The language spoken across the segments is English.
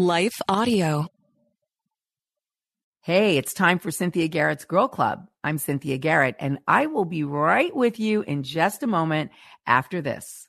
Life Audio. Hey, it's time for Cynthia Garrett's Girl Club. I'm Cynthia Garrett, and I will be right with you in just a moment after this.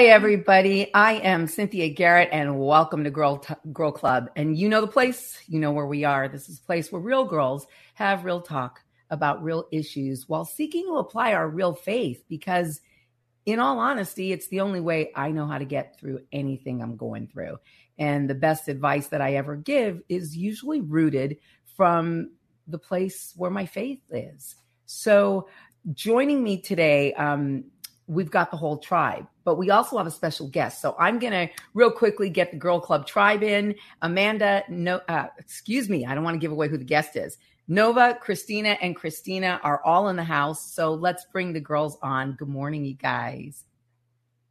Hi, everybody. I am Cynthia Garrett, and welcome to Girl, T- Girl Club. And you know the place, you know where we are. This is a place where real girls have real talk about real issues while seeking to apply our real faith. Because, in all honesty, it's the only way I know how to get through anything I'm going through. And the best advice that I ever give is usually rooted from the place where my faith is. So, joining me today, um, we've got the whole tribe, but we also have a special guest. So I'm going to real quickly get the Girl Club tribe in. Amanda, no, uh, excuse me, I don't want to give away who the guest is. Nova, Christina, and Christina are all in the house. So let's bring the girls on. Good morning, you guys.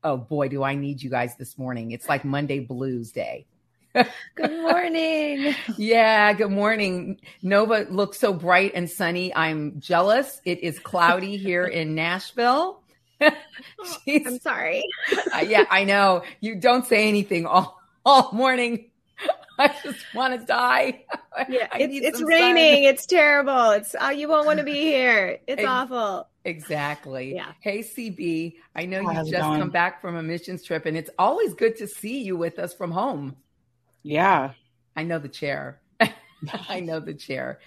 Oh boy, do I need you guys this morning. It's like Monday Blues Day. good morning. yeah, good morning. Nova looks so bright and sunny. I'm jealous. It is cloudy here in Nashville. I'm sorry. uh, yeah, I know. You don't say anything all, all morning. I just want to die. Yeah, it's, it's raining. Sun. It's terrible. It's uh, you won't want to be here. It's awful. Exactly. Yeah. Hey, CB. I know you just going? come back from a missions trip, and it's always good to see you with us from home. Yeah. I know the chair. I know the chair.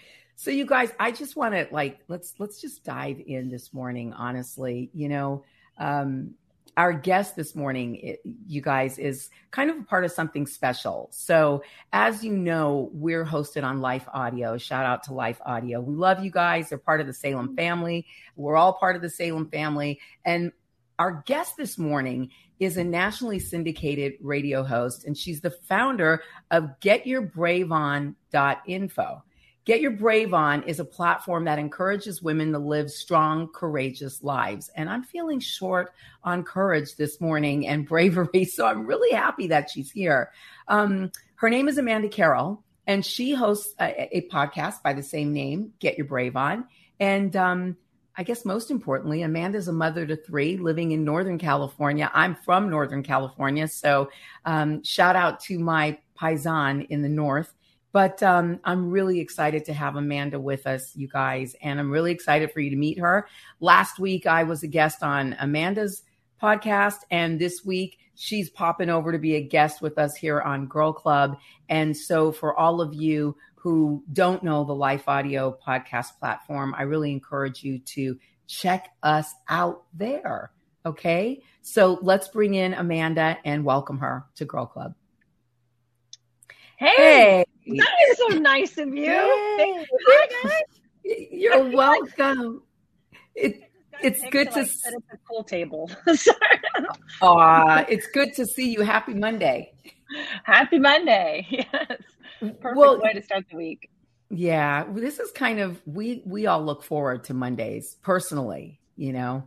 So you guys, I just want to like let's let's just dive in this morning. Honestly, you know, um, our guest this morning, it, you guys, is kind of a part of something special. So, as you know, we're hosted on Life Audio. Shout out to Life Audio. We love you guys. They're part of the Salem family. We're all part of the Salem family. And our guest this morning is a nationally syndicated radio host, and she's the founder of GetYourBraveOn.info. Get Your Brave On is a platform that encourages women to live strong, courageous lives. And I'm feeling short on courage this morning and bravery. So I'm really happy that she's here. Um, her name is Amanda Carroll, and she hosts a, a, podcast by the same name, Get Your Brave On. And um, I guess most importantly, Amanda's a mother to three living in Northern California. I'm from Northern California. So um, shout out to my paisan in the North. But um, I'm really excited to have Amanda with us, you guys, and I'm really excited for you to meet her. Last week, I was a guest on Amanda's podcast, and this week, she's popping over to be a guest with us here on Girl Club. And so, for all of you who don't know the Life Audio podcast platform, I really encourage you to check us out there. Okay. So let's bring in Amanda and welcome her to Girl Club. Hey, hey. that is so nice of you. Hey. you You're welcome. It, it's good to, to set up a pool table. Aw, it's good to see you. Happy Monday. Happy Monday. Yes. Perfect well, way to start the week. Yeah, this is kind of we we all look forward to Mondays personally, you know.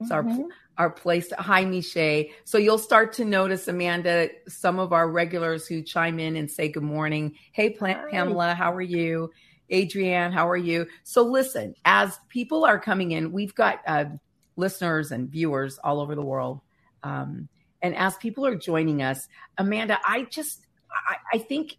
It's mm-hmm. our our place. Hi, Miche. So you'll start to notice, Amanda, some of our regulars who chime in and say good morning. Hey, Plant Pamela, how are you? Adrienne, how are you? So, listen, as people are coming in, we've got uh, listeners and viewers all over the world. Um, and as people are joining us, Amanda, I just, I, I think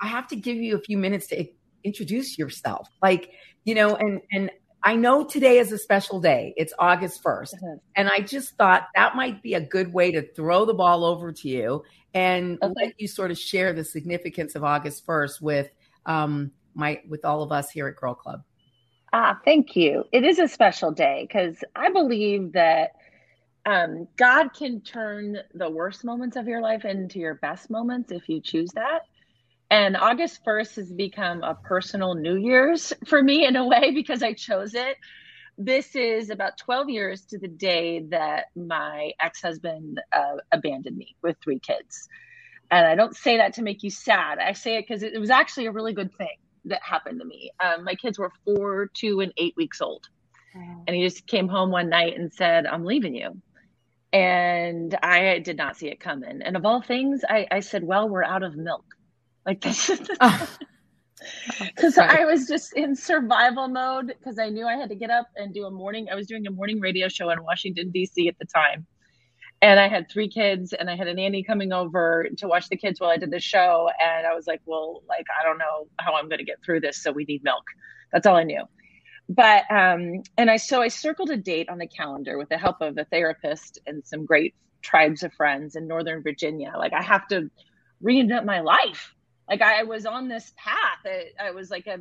I have to give you a few minutes to introduce yourself. Like, you know, and, and I know today is a special day. It's August 1st. Mm-hmm. And I just thought that might be a good way to throw the ball over to you and okay. let you sort of share the significance of August 1st with um, my with all of us here at Girl Club. Ah, thank you. It is a special day because I believe that um, God can turn the worst moments of your life into your best moments if you choose that. And August 1st has become a personal New Year's for me in a way because I chose it. This is about 12 years to the day that my ex husband uh, abandoned me with three kids. And I don't say that to make you sad. I say it because it was actually a really good thing that happened to me. Um, my kids were four, two, and eight weeks old. Wow. And he just came home one night and said, I'm leaving you. And I did not see it coming. And of all things, I, I said, Well, we're out of milk. Like this because I was just in survival mode because I knew I had to get up and do a morning. I was doing a morning radio show in Washington D.C. at the time, and I had three kids, and I had a nanny coming over to watch the kids while I did the show. And I was like, "Well, like I don't know how I'm going to get through this, so we need milk." That's all I knew. But um, and I so I circled a date on the calendar with the help of a therapist and some great tribes of friends in Northern Virginia. Like I have to reinvent my life like I was on this path. I, I was like a,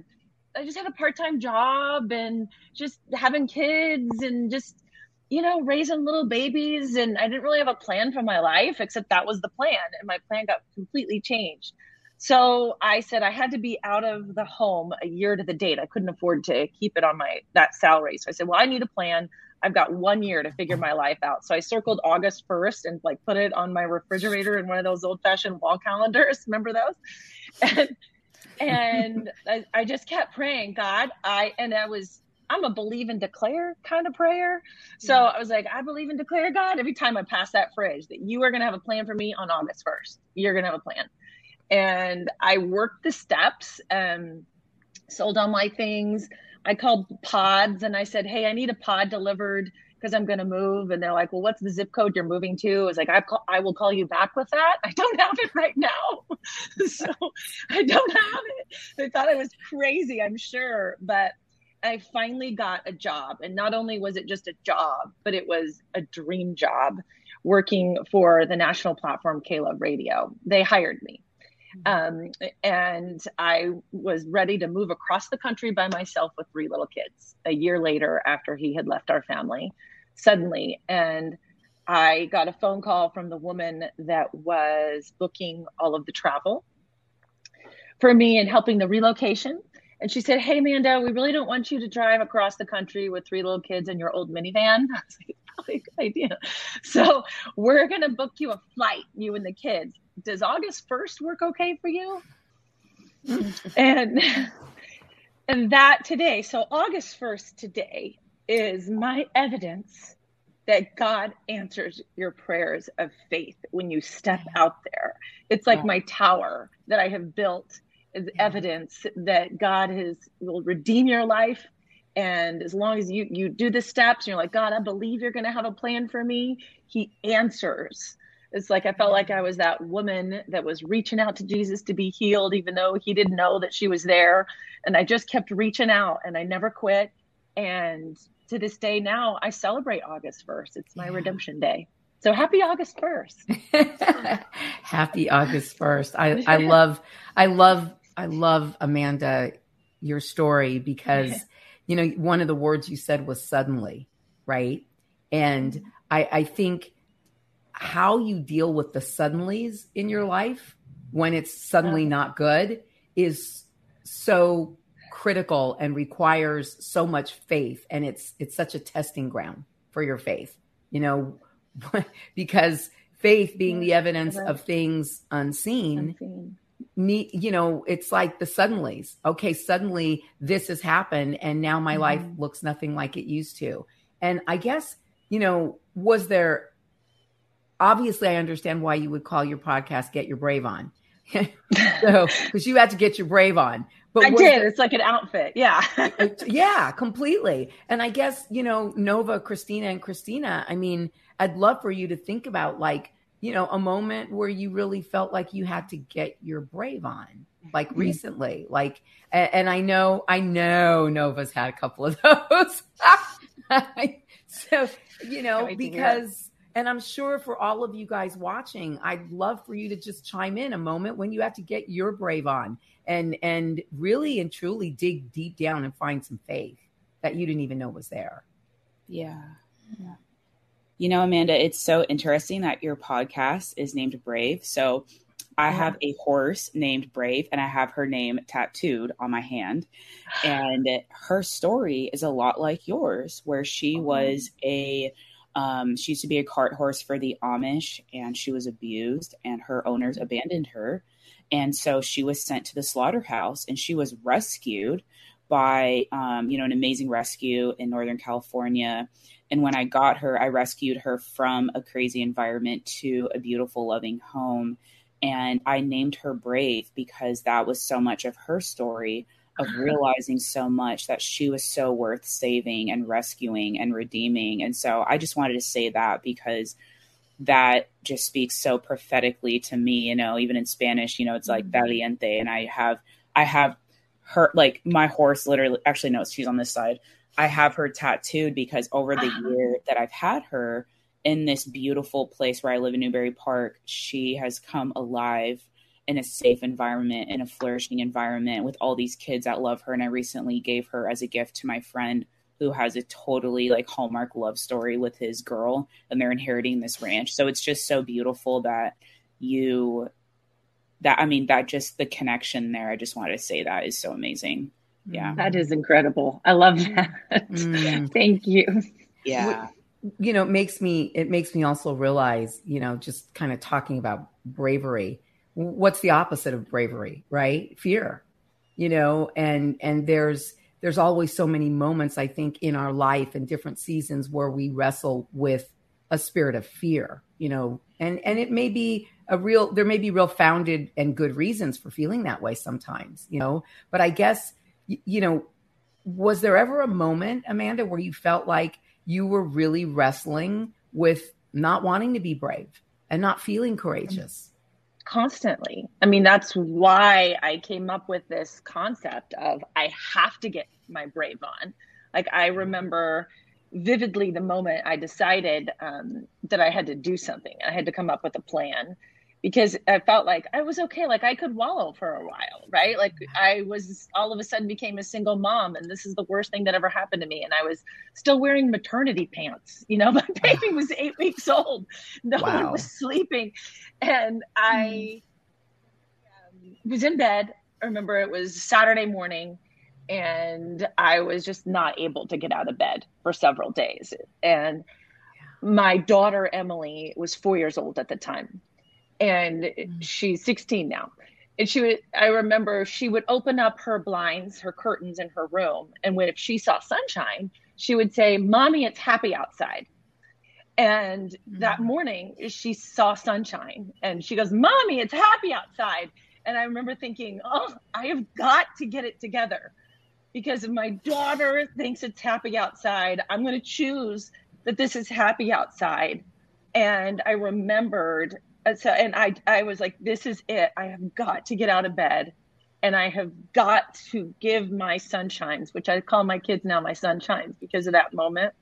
I just had a part time job and just having kids and just, you know, raising little babies. And I didn't really have a plan for my life, except that was the plan. And my plan got completely changed. So I said I had to be out of the home a year to the date. I couldn't afford to keep it on my that salary. So I said, well, I need a plan. I've got one year to figure my life out. So I circled August 1st and like put it on my refrigerator in one of those old fashioned wall calendars. Remember those? And, and I, I just kept praying, God, I, and I was, I'm a believe and declare kind of prayer. So yeah. I was like, I believe and declare, God, every time I pass that fridge that you are going to have a plan for me on August 1st. You're going to have a plan. And I worked the steps and sold all my things I called pods and I said, Hey, I need a pod delivered because I'm going to move. And they're like, Well, what's the zip code you're moving to? I was like, I, call, I will call you back with that. I don't have it right now. so I don't have it. They thought I was crazy, I'm sure. But I finally got a job. And not only was it just a job, but it was a dream job working for the national platform K-Love Radio. They hired me. Um, and I was ready to move across the country by myself with three little kids a year later after he had left our family suddenly. And I got a phone call from the woman that was booking all of the travel for me and helping the relocation. And she said, Hey, Amanda, we really don't want you to drive across the country with three little kids in your old minivan. I was like, a good idea. So we're going to book you a flight, you and the kids does August 1st work okay for you? and and that today, so August 1st today is my evidence that God answers your prayers of faith when you step out there. It's like my tower that I have built is evidence that God has will redeem your life. And as long as you you do the steps, you're like, God, I believe you're gonna have a plan for me. He answers it's like I felt like I was that woman that was reaching out to Jesus to be healed, even though he didn't know that she was there. And I just kept reaching out and I never quit. And to this day now, I celebrate August 1st. It's my yeah. redemption day. So happy August 1st. happy August 1st. I, I love, I love, I love Amanda, your story because, you know, one of the words you said was suddenly, right? And I, I think how you deal with the suddenlies in your life when it's suddenly not good is so critical and requires so much faith. And it's it's such a testing ground for your faith you know because faith being the evidence of things unseen, unseen. Need, you know it's like the suddenlies. Okay suddenly this has happened and now my mm-hmm. life looks nothing like it used to. And i guess you know was there obviously I understand why you would call your podcast Get Your Brave On. so because you had to get your brave on. But I did. It's like an outfit. Yeah. yeah, completely. And I guess, you know, Nova, Christina, and Christina, I mean, I'd love for you to think about like, you know, a moment where you really felt like you had to get your brave on, like mm-hmm. recently. Like, and, and I know, I know Nova's had a couple of those. so, you know, because and I'm sure for all of you guys watching, I'd love for you to just chime in a moment when you have to get your brave on and and really and truly dig deep down and find some faith that you didn't even know was there. Yeah. Yeah. You know, Amanda, it's so interesting that your podcast is named Brave. So I have a horse named Brave and I have her name tattooed on my hand. And her story is a lot like yours, where she was a um, she used to be a cart horse for the Amish and she was abused, and her owners abandoned her. And so she was sent to the slaughterhouse and she was rescued by, um, you know, an amazing rescue in Northern California. And when I got her, I rescued her from a crazy environment to a beautiful, loving home. And I named her Brave because that was so much of her story of realizing so much that she was so worth saving and rescuing and redeeming. And so I just wanted to say that because that just speaks so prophetically to me, you know, even in Spanish, you know, it's like mm-hmm. valiente. And I have, I have her, like my horse literally, actually, no, she's on this side. I have her tattooed because over the year that I've had her in this beautiful place where I live in Newbury Park, she has come alive in a safe environment, in a flourishing environment with all these kids that love her. And I recently gave her as a gift to my friend who has a totally like hallmark love story with his girl and they're inheriting this ranch. So it's just so beautiful that you that I mean that just the connection there. I just wanted to say that is so amazing. Yeah. That is incredible. I love that. Mm. Thank you. Yeah. You know, it makes me it makes me also realize, you know, just kind of talking about bravery what's the opposite of bravery, right? Fear, you know, and and there's there's always so many moments I think in our life and different seasons where we wrestle with a spirit of fear, you know, and and it may be a real there may be real founded and good reasons for feeling that way sometimes, you know, but I guess you know, was there ever a moment, Amanda, where you felt like you were really wrestling with not wanting to be brave and not feeling courageous? Constantly. I mean, that's why I came up with this concept of I have to get my brave on. Like, I remember vividly the moment I decided um, that I had to do something. I had to come up with a plan because I felt like I was okay. Like I could wallow for a while, right? Like I was all of a sudden became a single mom, and this is the worst thing that ever happened to me. And I was still wearing maternity pants. You know, my baby was eight weeks old. No wow. one was sleeping, and I um, was in bed. I remember it was Saturday morning, and I was just not able to get out of bed for several days. And my daughter Emily was four years old at the time and mm-hmm. she's 16 now and she would i remember she would open up her blinds her curtains in her room and when if she saw sunshine she would say mommy it's happy outside and mm-hmm. that morning she saw sunshine and she goes mommy it's happy outside and i remember thinking oh i have got to get it together because if my daughter thinks it's happy outside i'm going to choose that this is happy outside and i remembered so and I I was like, this is it. I have got to get out of bed and I have got to give my sunshines, which I call my kids now my sunshines because of that moment.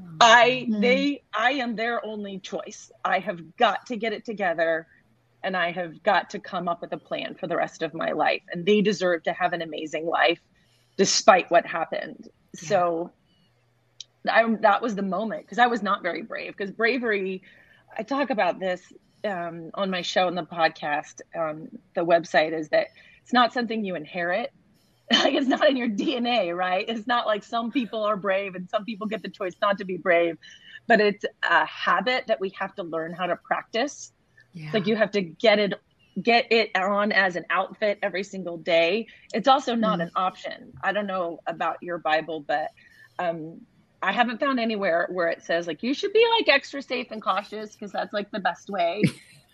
Mm-hmm. I they I am their only choice. I have got to get it together and I have got to come up with a plan for the rest of my life. And they deserve to have an amazing life despite what happened. Yeah. So I, that was the moment because I was not very brave because bravery I talk about this um, on my show and the podcast, um, the website is that it's not something you inherit. like it's not in your DNA, right? It's not like some people are brave and some people get the choice not to be brave, but it's a habit that we have to learn how to practice. Yeah. Like you have to get it get it on as an outfit every single day. It's also not mm. an option. I don't know about your Bible, but um, I haven't found anywhere where it says like you should be like extra safe and cautious because that's like the best way.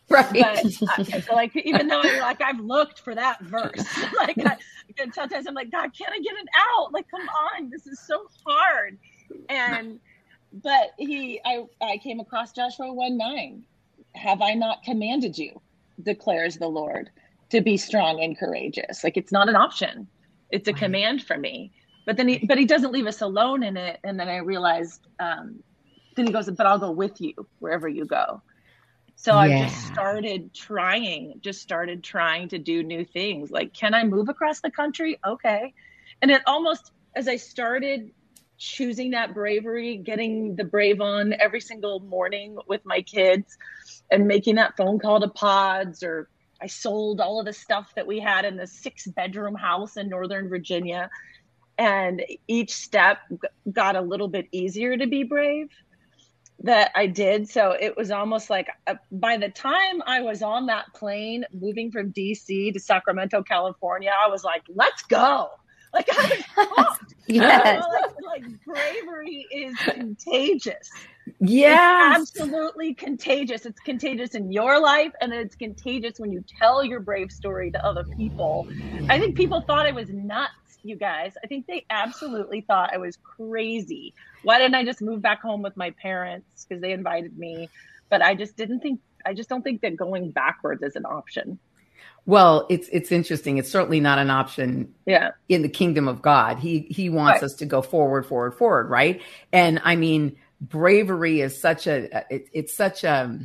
Right. But, uh, like, even though I'm like I've looked for that verse, like I, sometimes I'm like, God, can I get it out? Like, come on, this is so hard. And but he, I, I came across Joshua one nine. Have I not commanded you, declares the Lord, to be strong and courageous? Like, it's not an option; it's a right. command for me. But then he, but he doesn't leave us alone in it. And then I realized, um, then he goes, but I'll go with you wherever you go. So yeah. I just started trying, just started trying to do new things. Like, can I move across the country? Okay. And it almost, as I started choosing that bravery, getting the brave on every single morning with my kids and making that phone call to pods or I sold all of the stuff that we had in the six bedroom house in Northern Virginia. And each step got a little bit easier to be brave that I did. So it was almost like uh, by the time I was on that plane moving from DC to Sacramento, California, I was like, let's go. Like I was yes. like, like bravery is contagious. Yeah, absolutely contagious. It's contagious in your life, and it's contagious when you tell your brave story to other people. I think people thought I was nuts you guys. I think they absolutely thought I was crazy. Why didn't I just move back home with my parents because they invited me? But I just didn't think I just don't think that going backwards is an option. Well, it's it's interesting. It's certainly not an option. Yeah. In the kingdom of God, he he wants right. us to go forward, forward, forward, right? And I mean, bravery is such a it, it's such a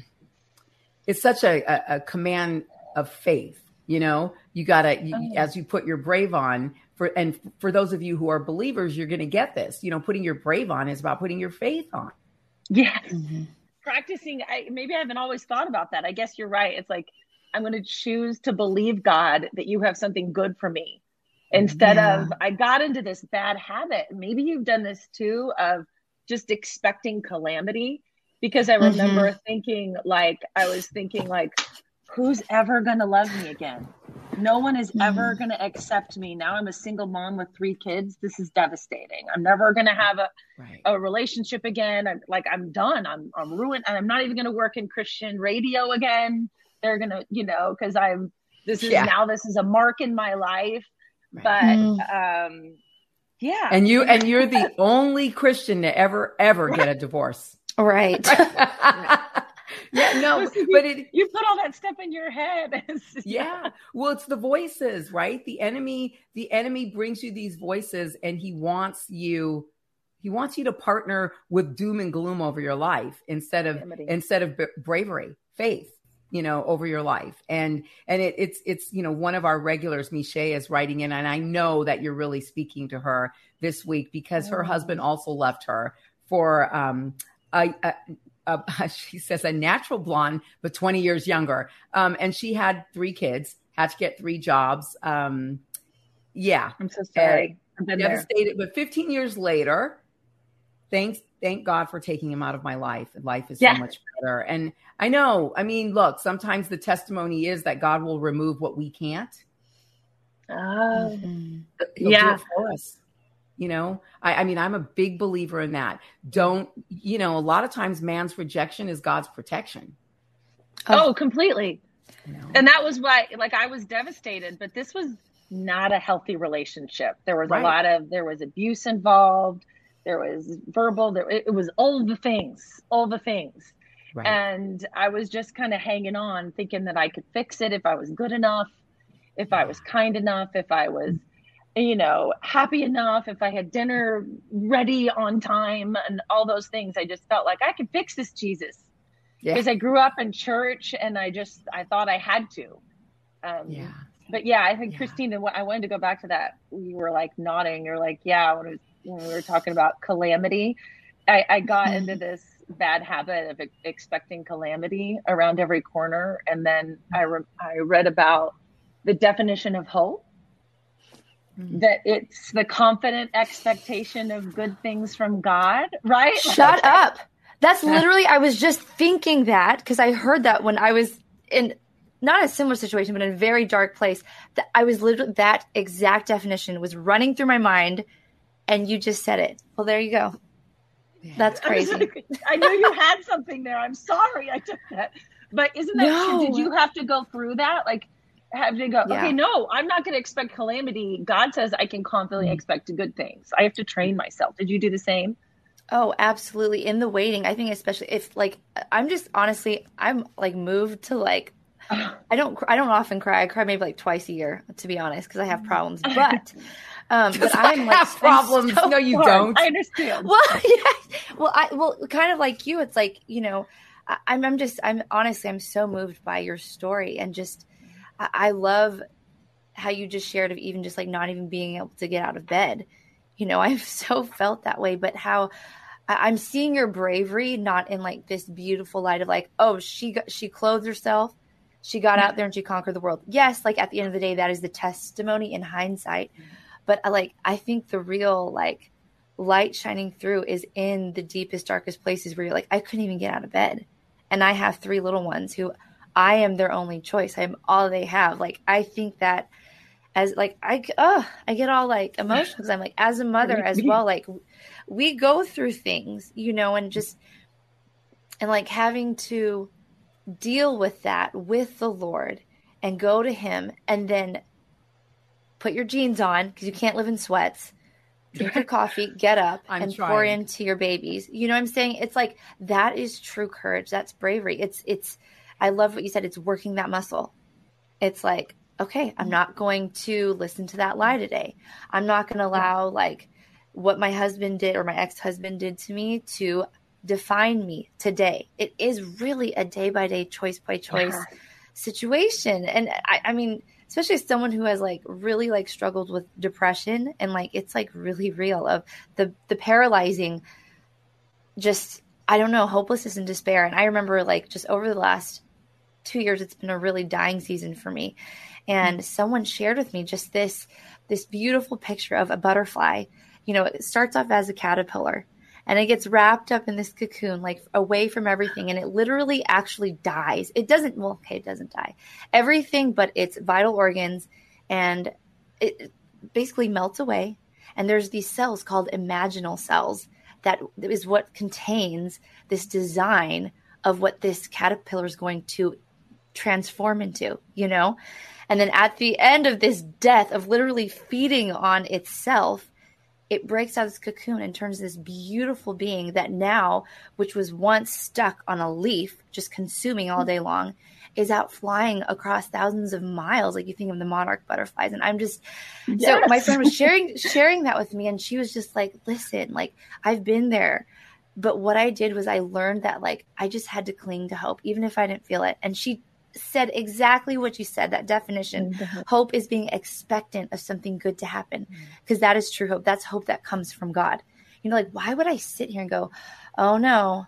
it's such a, a, command of faith. You know, you gotta you, oh. as you put your brave on, for and for those of you who are believers, you're going to get this. You know, putting your brave on is about putting your faith on. Yeah. Mm-hmm. Practicing. I, maybe I haven't always thought about that. I guess you're right. It's like I'm going to choose to believe God that you have something good for me instead yeah. of I got into this bad habit. Maybe you've done this too of just expecting calamity because I remember mm-hmm. thinking like I was thinking like who's ever going to love me again? No one is ever going to accept me. Now I'm a single mom with three kids. This is devastating. I'm never going to have a right. a relationship again. I'm like I'm done. I'm I'm ruined and I'm not even going to work in Christian radio again. They're going to, you know, cuz I'm this is yeah. now this is a mark in my life. Right. But mm. um yeah. And you and you're the only Christian to ever ever get a divorce. Right. yeah, no, but it, you put all that stuff in your head. yeah. Well, it's the voices, right? The enemy, the enemy brings you these voices and he wants you, he wants you to partner with doom and gloom over your life instead of, instead of bravery, faith you know over your life and and it, it's it's you know one of our regulars miche is writing in and i know that you're really speaking to her this week because her oh. husband also left her for um a, a, uh, she says a natural blonde, but 20 years younger. Um, and she had three kids, had to get three jobs. Um, yeah. I'm so sorry. Devastated. There. But 15 years later, thanks, thank God for taking him out of my life. Life is yeah. so much better. And I know, I mean, look, sometimes the testimony is that God will remove what we can't. Oh, mm-hmm. yeah. for us. You know, I, I mean, I'm a big believer in that. Don't, you know, a lot of times man's rejection is God's protection. Oh, oh completely. You know? And that was why, like, I was devastated, but this was not a healthy relationship. There was right. a lot of, there was abuse involved. There was verbal, there, it, it was all the things, all the things. Right. And I was just kind of hanging on, thinking that I could fix it if I was good enough, if I was kind enough, if I was you know, happy enough, if I had dinner ready on time and all those things, I just felt like I could fix this Jesus. Yeah. Because I grew up in church and I just I thought I had to. Um, yeah. But yeah, I think yeah. Christine, I wanted to go back to that. You were like nodding. You're like, yeah, when, was, when we were talking about calamity, I, I got mm-hmm. into this bad habit of expecting calamity around every corner. And then I, re- I read about the definition of hope Mm-hmm. that it's the confident expectation of good things from God, right? Shut up. That's literally, I was just thinking that because I heard that when I was in not a similar situation, but in a very dark place. That I was literally, that exact definition was running through my mind, and you just said it. Well, there you go. That's crazy. I, like, I knew you had something there. I'm sorry I took that. But isn't that No. true? Did you have to go through that? Like, have to go, Yeah. okay, no, I'm not going to expect calamity. God says I can confidently Mm. expect good things. I have to train myself. Did you do the same? Oh, absolutely. In the waiting, I think especially if like I'm just honestly, I'm like moved to like I don't I don't often cry. I cry maybe like twice a year, to be honest, because I have problems. But um but I'm like have problems. so no, you Hard. don't. I understand. well, yeah. Well, I well, kind of like you. It's like you know, I, I'm I'm just I'm honestly I'm so moved by your story and just I, love how you just shared of even just like not even being able to get out of bed. You know, I've so felt that way, but how I'm seeing your bravery not in like this beautiful light of like, oh, she got, she clothed herself, she got out there and she conquered the world. Yes, like at the end of the day, that is the testimony in hindsight. But I like I think the real like light shining through is in the deepest, darkest places where you're like, I couldn't even get out of bed. And I have three little ones who I am their only choice. I'm all they have. Like, I think that as like, I, oh, I get all like emotional because I'm like, as a mother as well, like we go through things, you know, and just, and like having to deal with that with the Lord and go to Him and then put your jeans on because you can't live in sweats drink your coffee, get up, I'm and pour into your babies. You know what I'm saying? It's like that is true courage. That's bravery. It's it's I love what you said. It's working that muscle. It's like, okay, I'm mm-hmm. not going to listen to that lie today. I'm not going to allow like what my husband did or my ex-husband did to me to define me today. It is really a day by day, choice by choice situation. And I, I mean, especially as someone who has like really like struggled with depression and like it's like really real of the the paralyzing just I don't know, hopelessness and despair. And I remember like just over the last two years it's been a really dying season for me. And mm-hmm. someone shared with me just this this beautiful picture of a butterfly. You know, it starts off as a caterpillar and it gets wrapped up in this cocoon, like away from everything, and it literally actually dies. It doesn't, well, okay, it doesn't die. Everything but its vital organs and it basically melts away. And there's these cells called imaginal cells that is what contains this design of what this caterpillar is going to transform into, you know? And then at the end of this death of literally feeding on itself, it breaks out of this cocoon and turns this beautiful being that now, which was once stuck on a leaf, just consuming all day long, is out flying across thousands of miles. Like you think of the monarch butterflies. And I'm just so my friend was sharing sharing that with me and she was just like, listen, like I've been there. But what I did was I learned that like I just had to cling to hope, even if I didn't feel it. And she said exactly what you said, that definition. Mm-hmm. Hope is being expectant of something good to happen. Mm-hmm. Because that is true hope. That's hope that comes from God. You know, like why would I sit here and go, Oh no,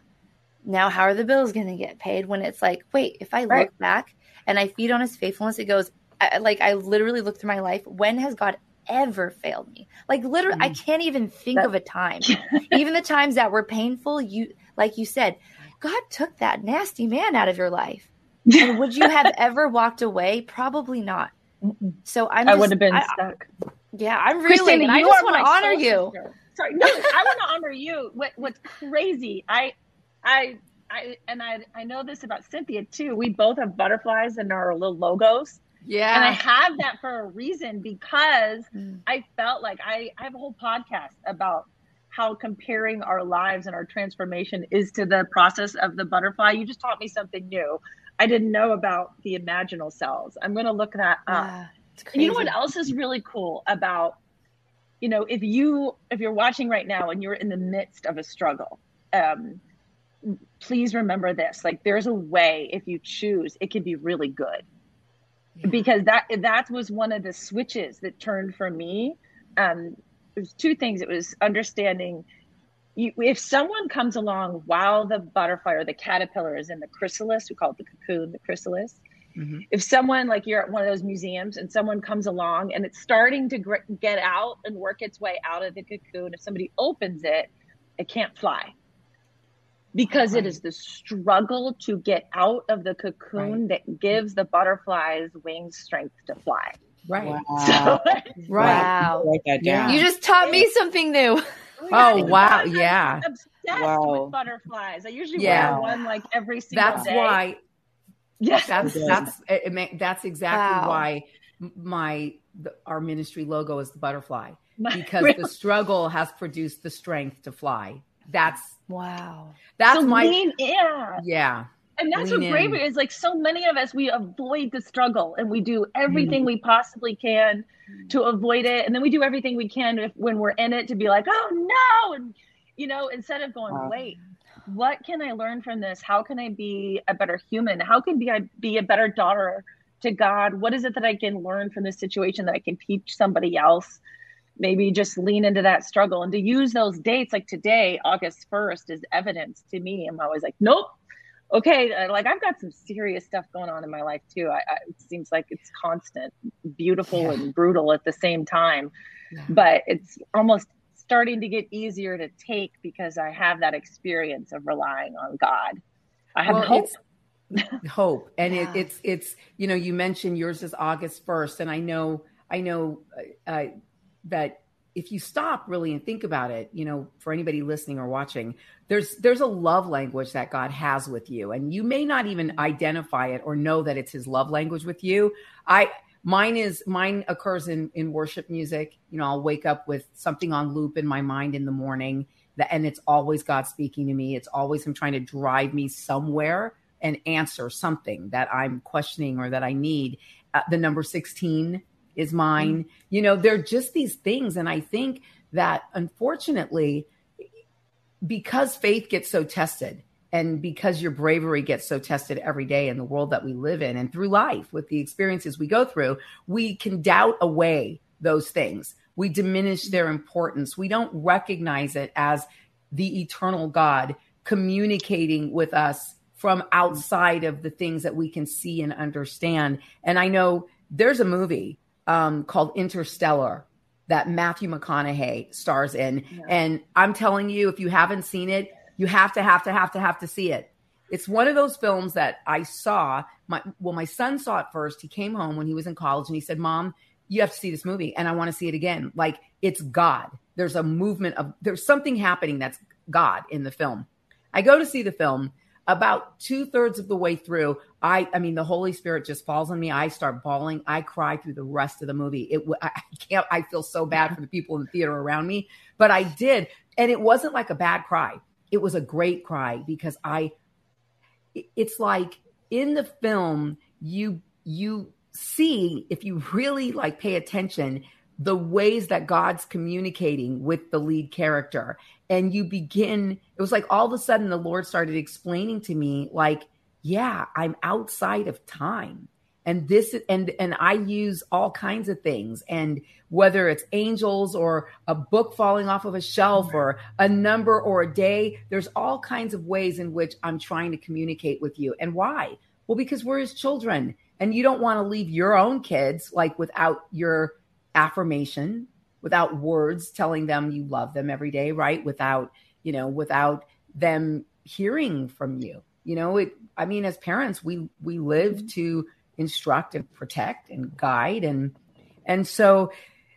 now how are the bills gonna get paid? When it's like, wait, if I Right. look back and I feed on his faithfulness, it goes I, like I literally look through my life. When has God ever failed me? Like literally, I mm. can't even think That- of a time. even the times that were painful, you like you said, God took that nasty man out of your life. And would you have ever walked away? Probably not. So I'm. I would have been I- stuck. yeah, I'm really. Christina, I just want to honor you. sister. Sorry, no, I want to honor you. What What's crazy? I, I, I, and I, I know this about Cynthia too. We both have butterflies in our little logos, Yeah. and I have that for a reason because Mm. I felt like I, I have a whole podcast about how comparing our lives and our transformation is to the process of the butterfly. You just taught me something new. I didn't know about the imaginal cells. I'm going to look that up. Yeah, And you know what else is really cool about you know if you if you're watching right now and you're in the midst of a struggle um please remember this like there's a way if you choose it can be really good. Because that that was one of the switches that turned for me. Um it was two things. It was understanding you, if someone comes along while the butterfly or the caterpillar is in the chrysalis we call it the cocoon the chrysalis Mhm. if someone like you're at one of those museums and someone comes along and it's starting to gr- get out and work its way out of the cocoon if somebody opens it it can't fly because it is the struggle to get out of the cocoon that gives the butterfly's wings strength to fly Right. Wow. so Right. Wow. Write that down. You just taught me something new. Oh, wow. I'm Yeah. obsessed Wow. with butterflies i usually Yeah. wear one like every single That's day why Yes, that's that's it, that's exactly Wow. why my the, our ministry logo is the butterfly because Really? the struggle has produced the strength to fly. That's Wow. that's so my lean, yeah. yeah. And that's Lean what in. bravery is. Like so many of us, we avoid the struggle and we do everything Mm-hmm. we possibly can to avoid it. And then we do everything we can if, when we're in it to be like, oh no. And, you know, instead of going, Wow. wait, what can I learn from this? How can I be a better human? How can be, I be a better daughter to God? What is it that I can learn from this situation that I can teach somebody else? Maybe just lean into that struggle and to use those dates like today, August 1st, is evidence to me. I'm always like, nope, okay uh, like i've got some serious stuff going on in my life too I, I it seems like it's constant beautiful Yeah. and brutal at the same time Yeah. but it's almost starting to get easier to take because i have that experience of relying on god i have Well, hope hope and Yeah. it, it's it's you know you mentioned yours is august 1st and i know i know uh, uh, that if you stop really and think about it you know for anybody listening or watching there's there's a love language that god has with you. And you may not even identify it or know that it's his love language with you. I mine is mine occurs in in worship music. You know i'll wake up with something on loop in my mind in the morning that and it's always god speaking to me. It's always him trying to drive me somewhere and answer something that i'm questioning or that i need. Uh, the number 16 is mine mm-hmm. you know they're just these things and i think that unfortunately because faith gets so tested and because your bravery gets so tested every day in the world that we live in and through life with the experiences we go through, we can doubt away those things. We diminish their importance. We don't recognize it as the eternal God communicating with us from outside of the things that we can see and understand. And I know there's a movie um, called Interstellar that Matthew McConaughey stars in. And I'm telling you, if you haven't seen it, you have to, have to, have to, have to see it. It's one of those films that I saw. My well, my son saw it first. He came home when he was in college and he said, "Mom, you have to see this movie, and I want to see it again." Like it's God. There's a movement of there's something happening that's God in the film. I go to see the film. About two thirds of the way through, I I mean the Holy Spirit just falls on me. I start bawling. I cry through the rest of the movie. It, I can't. I feel so bad for the people in the theater around me, but I did, and it wasn't like a bad cry. It was a great cry because I, it's like in the film you you see if you really like pay attention the ways that God's communicating with the lead character and you begin it was like all of a sudden the lord started explaining to me like yeah i'm outside of time. And this and and i use all kinds of things. And whether it's angels or a book falling off of a shelf or a number or a day there's all kinds of ways in which i'm trying to communicate with you. And why? Well because we're his children. And you don't want to leave your own kids like without your affirmation without words telling them you love them every day right? Without you know without them hearing from you. You know it i mean as parents we we live to instruct and protect and guide and and so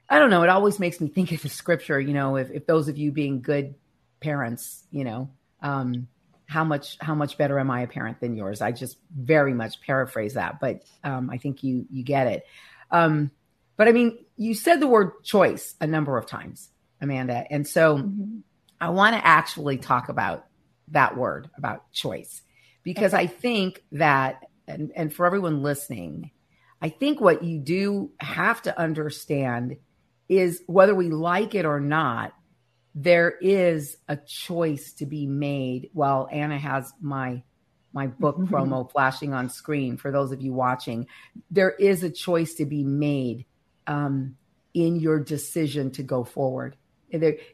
i don't know it always makes me think of the scripture you know if, if those of you being good parents you know um how much how much better am i a parent than yours? I just very much paraphrase that but um i think you you get it. Um but i mean you said the word choice a number of times amanda. And so mm-hmm. i want to actually talk about that word about choice. Because i think that and, and for everyone listening i think what you do have to understand is whether we like it or not there is a choice to be made. Well anna has my my book mm-hmm. promo flashing on screen for those of you watching. There is a choice to be made um, in your decision to go forward.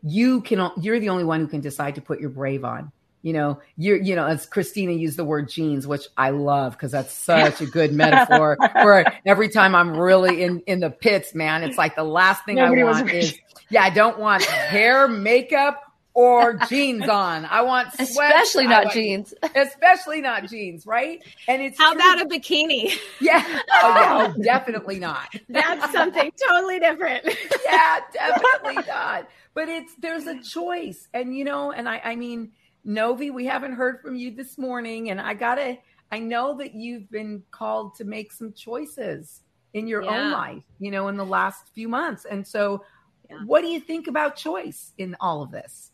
You can you're the only one who can decide to put your brave on. You know you're you know as christina used the word jeans which i love because that's such a good metaphor for every time i'm really in in the pits man it's like the last thing Nobody i want is yeah i don't want hair makeup or jeans on i want sweats. Especially not want- jeans. especially not jeans right and it's How true. about a bikini? yeah oh yeah oh, definitely not That's something totally different. yeah, definitely not. But it's there's a choice, and you know, and I I mean, Novi, we haven't heard from you this morning, and I gotta I know that you've been called to make some choices in your Yeah. own life, you know, in the last few months. And so, Yeah. what do you think about choice in all of this?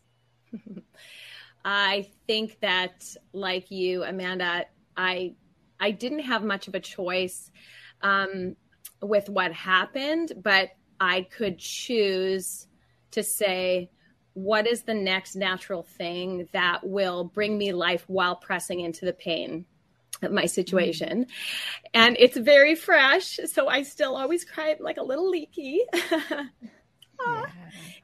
I think that, like you, Amanda, I I didn't have much of a choice um, with what happened, but I could choose to say, what is the next natural thing that will bring me life while pressing into the pain of my situation? And it's very fresh, so I still always cry like a little leaky.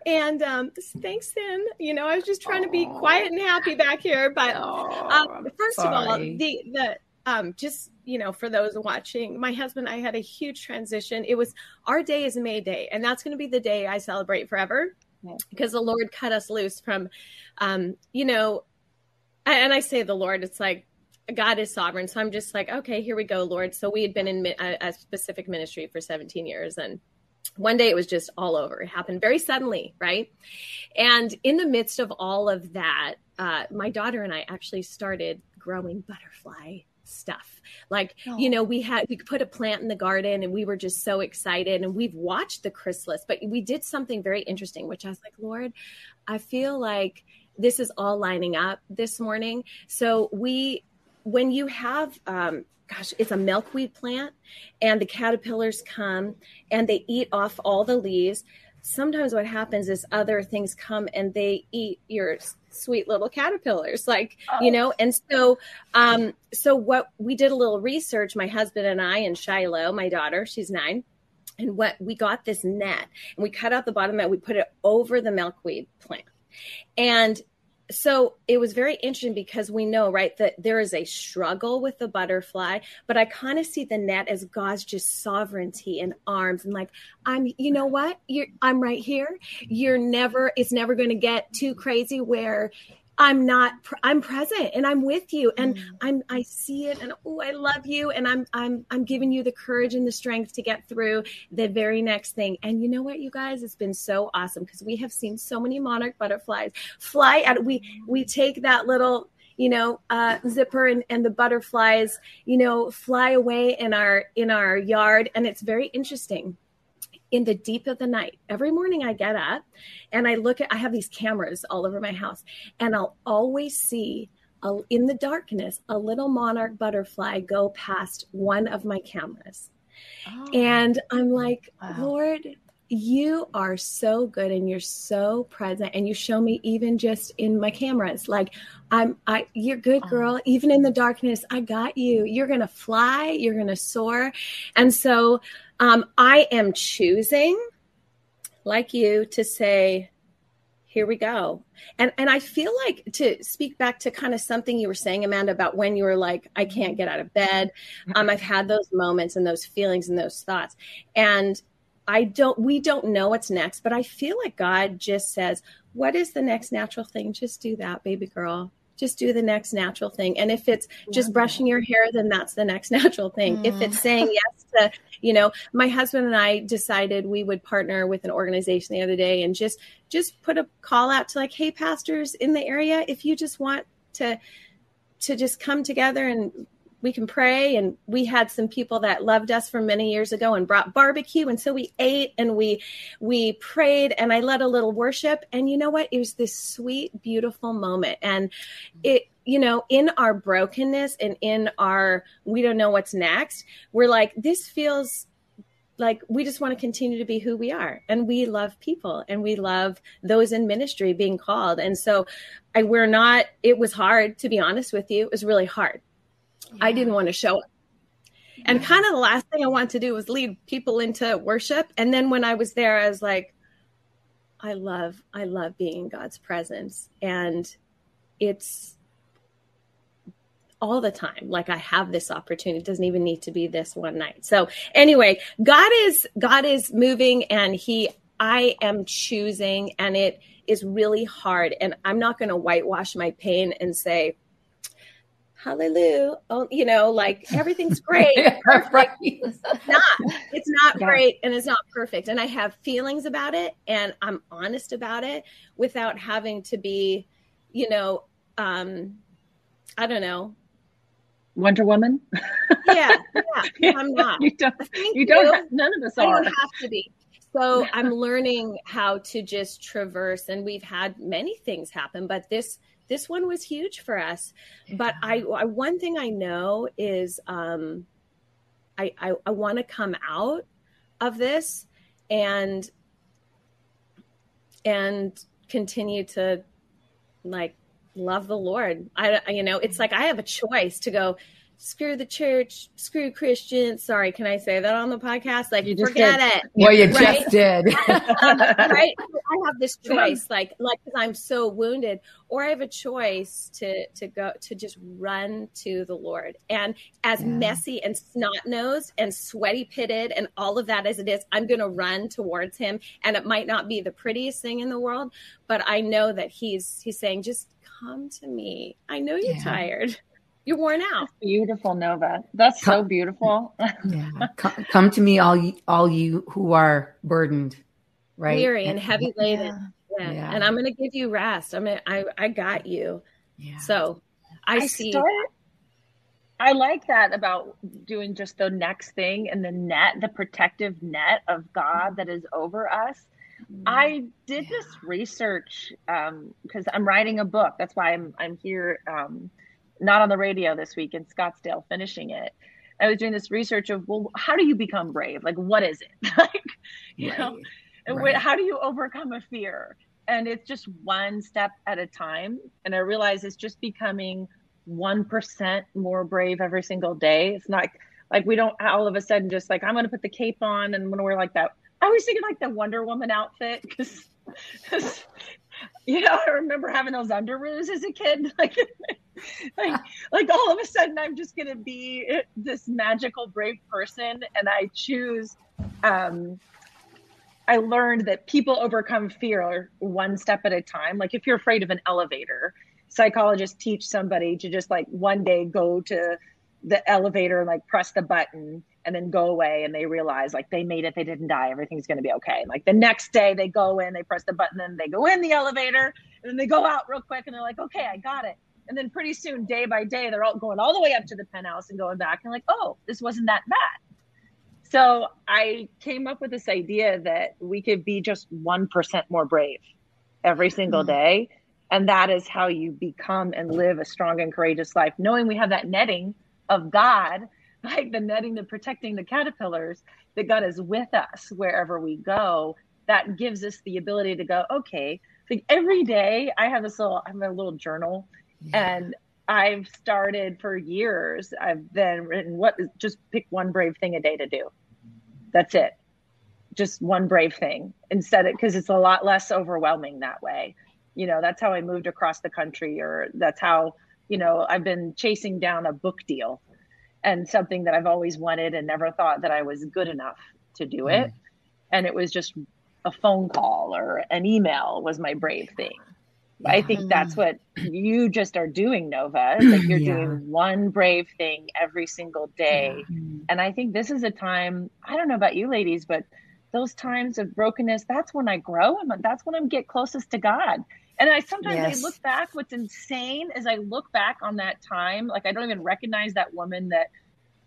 And um, thanks, Cyn. You know, I was just trying to be quiet and happy back here. But um, first of all, the the um, just you know, for those watching, my husband, and I had a huge transition. It was our day is May Day, and that's going to be the day I celebrate forever because the Lord cut us loose from, um, you know, and I say the Lord, it's like God is sovereign. So I'm just like, okay, here we go, Lord. So we had been in a, a specific ministry for 17 years, and one day it was just all over. It happened very suddenly, right? And in the midst of all of that, uh, my daughter and I actually started growing butterfly stuff. Like, you know, we had we put a plant in the garden and we were just so excited and we've watched the chrysalis, but we did something very interesting, which I was like, Lord, I feel like this is all lining up this morning. So we when you have um gosh, it's a milkweed plant and the caterpillars come and they eat off all the leaves. Sometimes what happens is other things come and they eat your sweet little caterpillars like you know and so um so what we did a little research my husband and I and Shiloh my daughter she's 9 and what we got this net and we cut out the bottom net we put it over the milkweed plant and so it was very interesting because we know right that there is a struggle with the butterfly but i kind of see the net as god's just sovereignty and arms and like i'm you know what? You're i'm right here. You're never it's never going to get too crazy where i'm not pr- i'm present and i'm with you and i'm i see it and oh i love you and i'm i'm i'm giving you the courage and the strength to get through the very next thing. And you know what you guys? It's been so awesome because we have seen so many monarch butterflies fly out we we take that little you know uh, zipper and, and the butterflies you know fly away in our in our yard and it's very interesting in the deep of the night. Every morning i get up and i look at i have these cameras all over my house and i'll always see a, in the darkness a little monarch butterfly go past one of my cameras. Oh. And i'm like lord you are so good and you're so present and you show me even just in my cameras. Like i'm i you're good girl. Even in the darkness i got you. You're gonna fly. You're gonna soar. And so um i am choosing like you to say here we go. And and i feel like to speak back to kind of something you were saying amanda about when you were like i can't get out of bed. Um i've had those moments and those feelings and those thoughts. And i don't we don't know what's next but i feel like god just says what is the next natural thing? Just do that baby girl. Just do the next natural thing. And if it's just brushing your hair then that's the next natural thing. If it's mm. saying yes to you know my husband and i decided we would partner with an organization the other day and just just put a call out to like hey pastors in the area if you just want to to just come together and we can pray and we had some people that loved us from many years ago and brought barbecue and so we ate and we we prayed and i led a little worship and you know what? It was this sweet beautiful moment and it you know in our brokenness and in our we don't know what's next we're like this feels like we just want to continue to be who we are and we love people and we love those in ministry being called and so I, we're not it was hard to be honest with you it was really hard i didn't want to show up. And kind of the last thing i wanted to do was lead people into worship. And then when i was there i was like i love i love being in god's presence. And it's all the time like i have this opportunity. It doesn't even need to be this one night. So anyway god is god is moving and he i am choosing and it is really hard. And i'm not going to whitewash my pain and say hallelujah oh you know like everything's great right. it's not it's not great and it's not perfect and i have feelings about it and i'm honest about it without having to be you know um i don't know Wonder Woman? Yeah, yeah, I'm not. You don't. Thank You don't. Have, none of us I are. don't have to be. So I'm learning how to just traverse, and we've had many things happen, but this this one was huge for us. But I, I one thing I know is um, I I, I want to come out of this and and continue to like love the Lord. I you know it's like I have a choice to go screw the church, screw Christians. Sorry, can I say that on the podcast? Like, forget did. it. Well, you Right? just did. Um, right? I have this choice, like, like because I'm so wounded, or I have a choice to to go to just run to the Lord. And as Yeah. messy and snot nosed and sweaty pitted and all of that as it is, I'm going to run towards Him. And it might not be the prettiest thing in the world, but I know that He's He's saying, just come to me. I know you're Yeah. tired. You're worn out. Beautiful, Nova. That's so beautiful. yeah. Come, come to me, all you, all you who are burdened, right? weary and heavy laden. Yeah. Yeah. And I'm going to give you rest. I mean, I, I got you. Yeah. So I, see. start. I like that about doing just the next thing and the net, the protective net of God that is over us. I did this research because I'm writing a book. That's why I'm I'm here, um, not on the radio this week in Scottsdale, finishing it. I was doing this research of well, how do you become brave? Like, what is it? like, you know, right. how do you overcome a fear? And it's just one step at a time. And I realize it's just becoming one percent more brave every single day. It's not like we don't all of a sudden just like I'm going to put the cape on and I'm going to wear like that. I was thinking like the Wonder Woman outfit because, you know, I remember having those underoos as a kid. Like, like, like all of a sudden I'm just going to be this magical brave person, and I choose. Um, I learned that people overcome fear one step at a time. Like if you're afraid of an elevator, psychologists teach somebody to just like one day go to the elevator and like press the button and then go away and they realize like they made it, they didn't die, everything's gonna be okay. Like the next day they go in, they press the button, and they go in the elevator and then they go out real quick and they're like, okay, I got it. And then pretty soon, day by day, they're all going all the way up to the penthouse and going back and like, oh, this wasn't that bad. So I came up with this idea that we could be just 1% more brave every single mm-hmm. day. And that is how you become and live a strong and courageous life, knowing we have that netting of God, like the netting, the protecting the caterpillars, that God is with us wherever we go. That gives us the ability to go, okay, like every day I have this little, I have a little journal and I've started for years. I've then written what just pick one brave thing a day to do. That's it. Just one brave thing instead of because it's a lot less overwhelming that way. You know, that's how I moved across the country, or that's how, you know, I've been chasing down a book deal and something that I've always wanted and never thought that I was good enough to do it. Mm-hmm. And it was just a phone call or an email was my brave thing. I think that's what you just are doing, Nova. It's like you're Yeah. doing one brave thing every single day. And I think this is a time, I don't know about you ladies, but those times of brokenness, that's when I grow and that's when I get closest to God. And I sometimes Yes. I look back, what's insane is I look back on that time, like I don't even recognize that woman that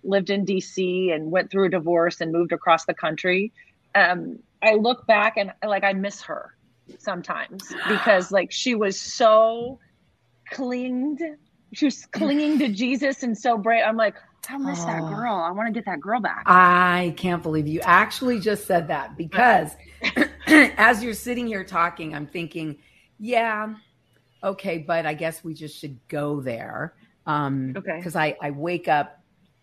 lived in DC and went through a divorce and moved across the country. Um, I look back and like I miss her sometimes because like she was so clinged she was clinging to jesus and so brave i'm like i miss that Oh. girl i want to get that girl back I can't believe you actually just said that because as you're sitting here talking, I'm thinking, yeah, okay, but I guess we just should go there. Um, Okay. Because I, I wake up,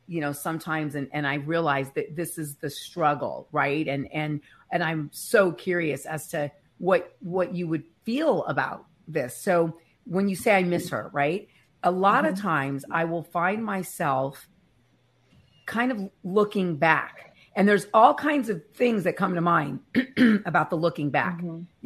you know, sometimes and, and I realize that this is the struggle, right? And and and I'm so curious as to what what you would feel about this. So when you say I miss her, right? A lot of mm-hmm. times I will find myself kind of looking back. And there's all kinds of things that come to mind about the looking back.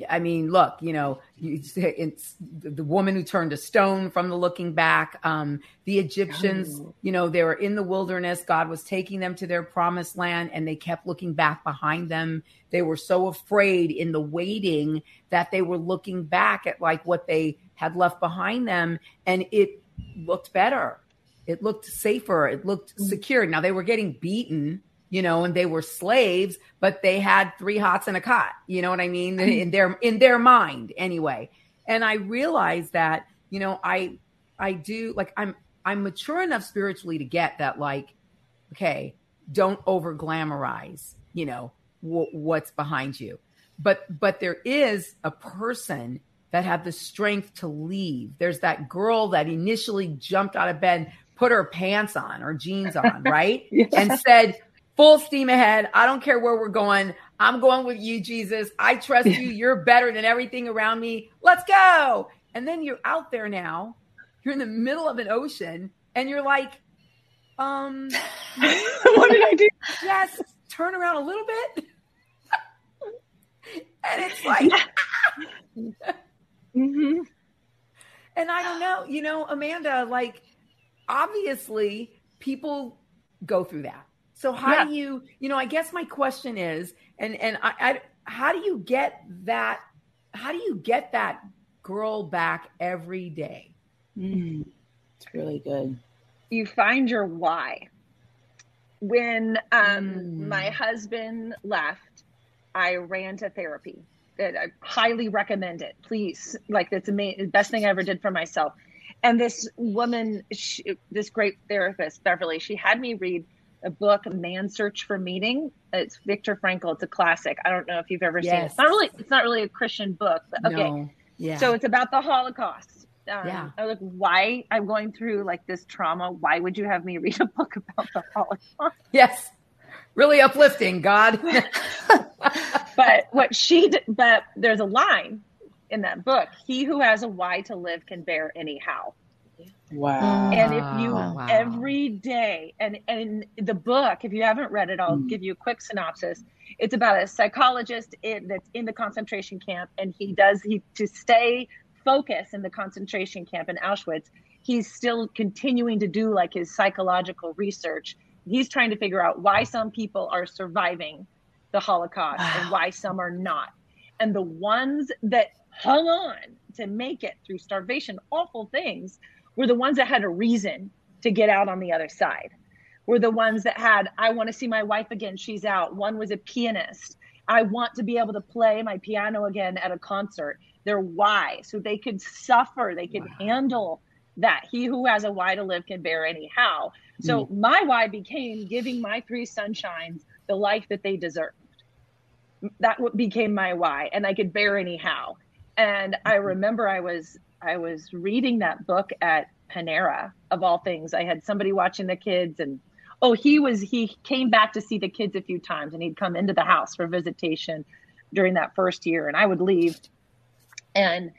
I mean, look, you know, you, it's the woman who turned to stone from the looking back. Um, the Egyptians, you know, they were in the wilderness. God was taking them to their promised land, and they kept looking back behind them. They were so afraid in the waiting that they were looking back at like what they had left behind them, and it looked better it looked safer, it looked mm. secure. Now they were getting beaten, you know, and they were slaves, but they had three hots and a cot. You know what I mean? Mm. In their in their mind, anyway. And I realized that, you know, I I do like I'm I'm mature enough spiritually to get that, like, okay, don't over glamorize, you know, w- what's behind you. But but there is a person that had the strength to leave. There's that girl that initially jumped out of bed, put her pants on or jeans on, right? yeah. And said, full steam ahead. I don't care where we're going. I'm going with you, Jesus. I trust you. You're better than everything around me. Let's go. And then you're out there now. You're in the middle of an ocean and you're like, um, what did I do? Just turn around a little bit. and it's like, mm-hmm. and I don't know, you know, Amanda, like, obviously people go through that. So how yeah. do you, you know, I guess my question is, and and I, I, how do you get that? How do you get that girl back every day? Mm, it's really good. You find your why. When um, mm. my husband left, I ran to therapy. I highly recommend it. Please, like it's the best thing I ever did for myself. And this woman, she, this great therapist, Beverly, she had me read a book, Man Search for Meaning. It's Viktor Frankl. It's a classic. I don't know if you've ever yes. seen it. It's not really it's not really a Christian book, but okay. No. Yeah. So it's about the Holocaust. Um, yeah. I was like, why I'm going through like this trauma. Why would you have me read a book about the Holocaust? Yes. Really uplifting, God. but what she did, but there's a line in that book. He who has a why to live can bear anyhow. Wow. And if you wow. every day and and the book, if you haven't read it, I'll mm. give you a quick synopsis. It's about a psychologist in, that's in the concentration camp and he does he to stay focused in the concentration camp in Auschwitz, he's still continuing to do like his psychological research. He's trying to figure out why some people are surviving the Holocaust wow. and why some are not. And the ones that hung on to make it through starvation, awful things, were the ones that had a reason to get out on the other side. Were the ones that had, I want to see my wife again, she's out. One was a pianist. I want to be able to play my piano again at a concert. Their why, so they could suffer, they could wow. handle that. He who has a why to live can bear anyhow. So mm. my why became giving my three sunshines the life that they deserved. That became my why, and I could bear anyhow. And I mm-hmm. remember I was I was reading that book at Panera of all things. I had somebody watching the kids and oh, he was he came back to see the kids a few times and he'd come into the house for visitation during that first year and I would leave and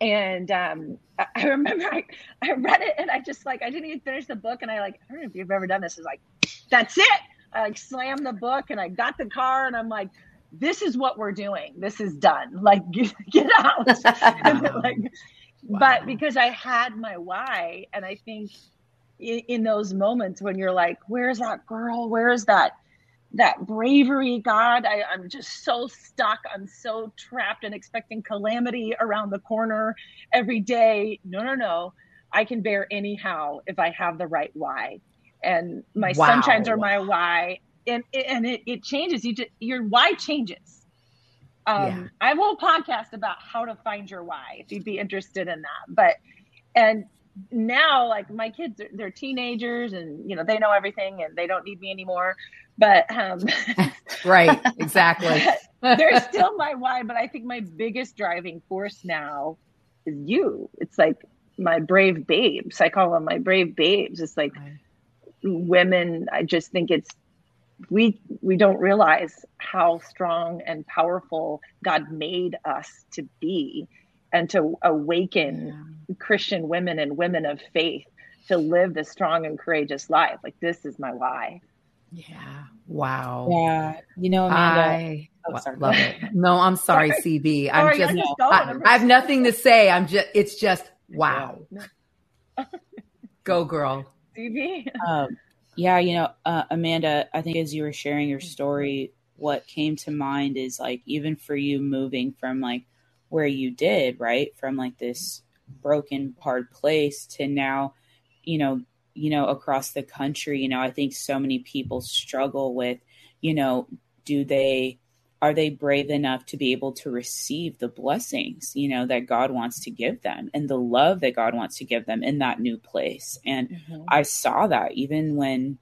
and um, I remember I, I read it and I just like I didn't even finish the book and I like I don't know if you've ever done this. Is like that's it. I like slammed the book and I got the car and I'm like this is what we're doing. This is done. Like get, get out. like Wow. But because I had my why, and I think in, in those moments when you're like, "Where's that girl? Where's that that bravery, God? I, I'm just so stuck. I'm so trapped and expecting calamity around the corner every day." No, no, no. I can bear anyhow if I have the right why. And my wow. sunshines are my why, and and it, it changes. You just, your why changes um, yeah. I have a whole podcast about how to find your why if you'd be interested in that. But and now like my kids are, they're teenagers and you know they know everything and they don't need me anymore. But um right exactly. they're still my why but i think my biggest driving force now is you. It's like my brave babes. I call them my brave babes. It's like women i just think it's we we don't realize how strong and powerful God made us to be and to awaken yeah. Christian women and women of faith to live this strong and courageous life. Like this is my why. Yeah. Wow. Yeah. You know, Amanda. I oh, love it. No, I'm sorry, CB. I'm sorry, just, just I, I, have nothing to say. I'm just, it's just, wow. Go girl. CB. Um, yeah, you know, uh, Amanda, I think as you were sharing your story, what came to mind is like even for you moving from like where you did, right? From like this broken hard place to now, you know, you know, across the country, you know, I think so many people struggle with, you know, do they are they brave enough to be able to receive the blessings you know that god wants to give them and the love that god wants to give them in that new place and mm-hmm. i saw that even when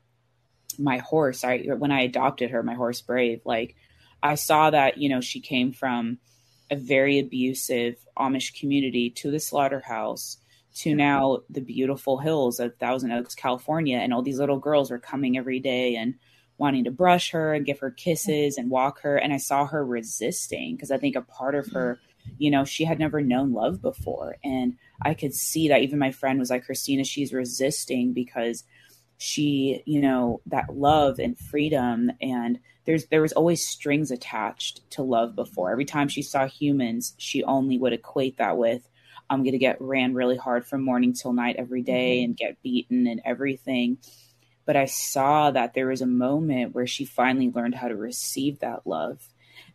my horse i when i adopted her my horse brave like i saw that you know she came from a very abusive amish community to the slaughterhouse to now the beautiful hills of thousand oaks california and all these little girls were coming every day and wanting to brush her and give her kisses and walk her. And I saw her resisting because I think a part of her, you know, she had never known love before. And I could see that even my friend was like, Christina, she's resisting because she, you know, that love and freedom and there's there was always strings attached to love before. Every time she saw humans, she only would equate that with I'm going to get ran really hard from morning till night every day mm-hmm. and get beaten and everything but I saw that there was a moment where she finally learned how to receive that love.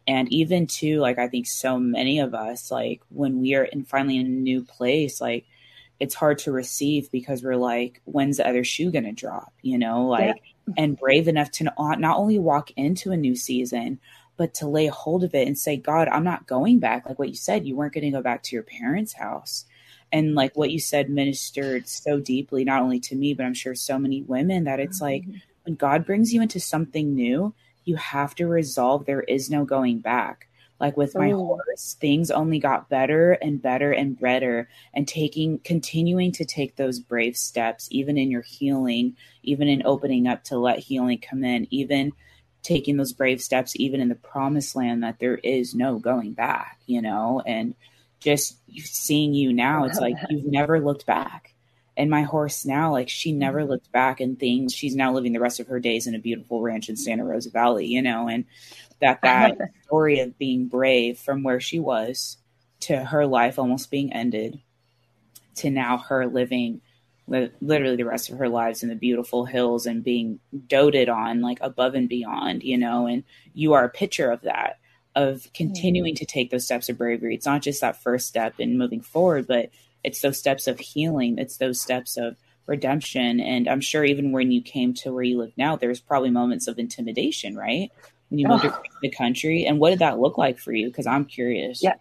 And even too, like I think so many of us, like when we are in finally in a new place, like it's hard to receive because we're like, when's the other shoe gonna drop? You know, like yeah. and brave enough to not, not only walk into a new season, but to lay hold of it and say, God, I'm not going back. Like what you said, you weren't going to go back to your parents' house and like what you said ministered so deeply not only to me but i'm sure so many women that it's like mm-hmm. when god brings you into something new you have to resolve there is no going back like with my oh. horse things only got better and better and better and taking continuing to take those brave steps even in your healing even in opening up to let healing come in even taking those brave steps even in the promised land that there is no going back you know and just seeing you now, it's like you've never looked back. And my horse now, like she never mm-hmm. looked back and things. She's now living the rest of her days in a beautiful ranch in Santa Rosa Valley, you know, and that that story of being brave from where she was to her life almost being ended to now her living literally the rest of her lives in the beautiful hills and being doted on like above and beyond, you know, and you are a picture of that of continuing mm-hmm. to take those steps of bravery. It's not just that first step in moving forward, but it's those steps of healing. It's those steps of redemption. And I'm sure even when you came to where you live now, there's probably moments of intimidation, right? When you moved oh. across the country. And what did that look like for you? Because I'm curious. Yeah.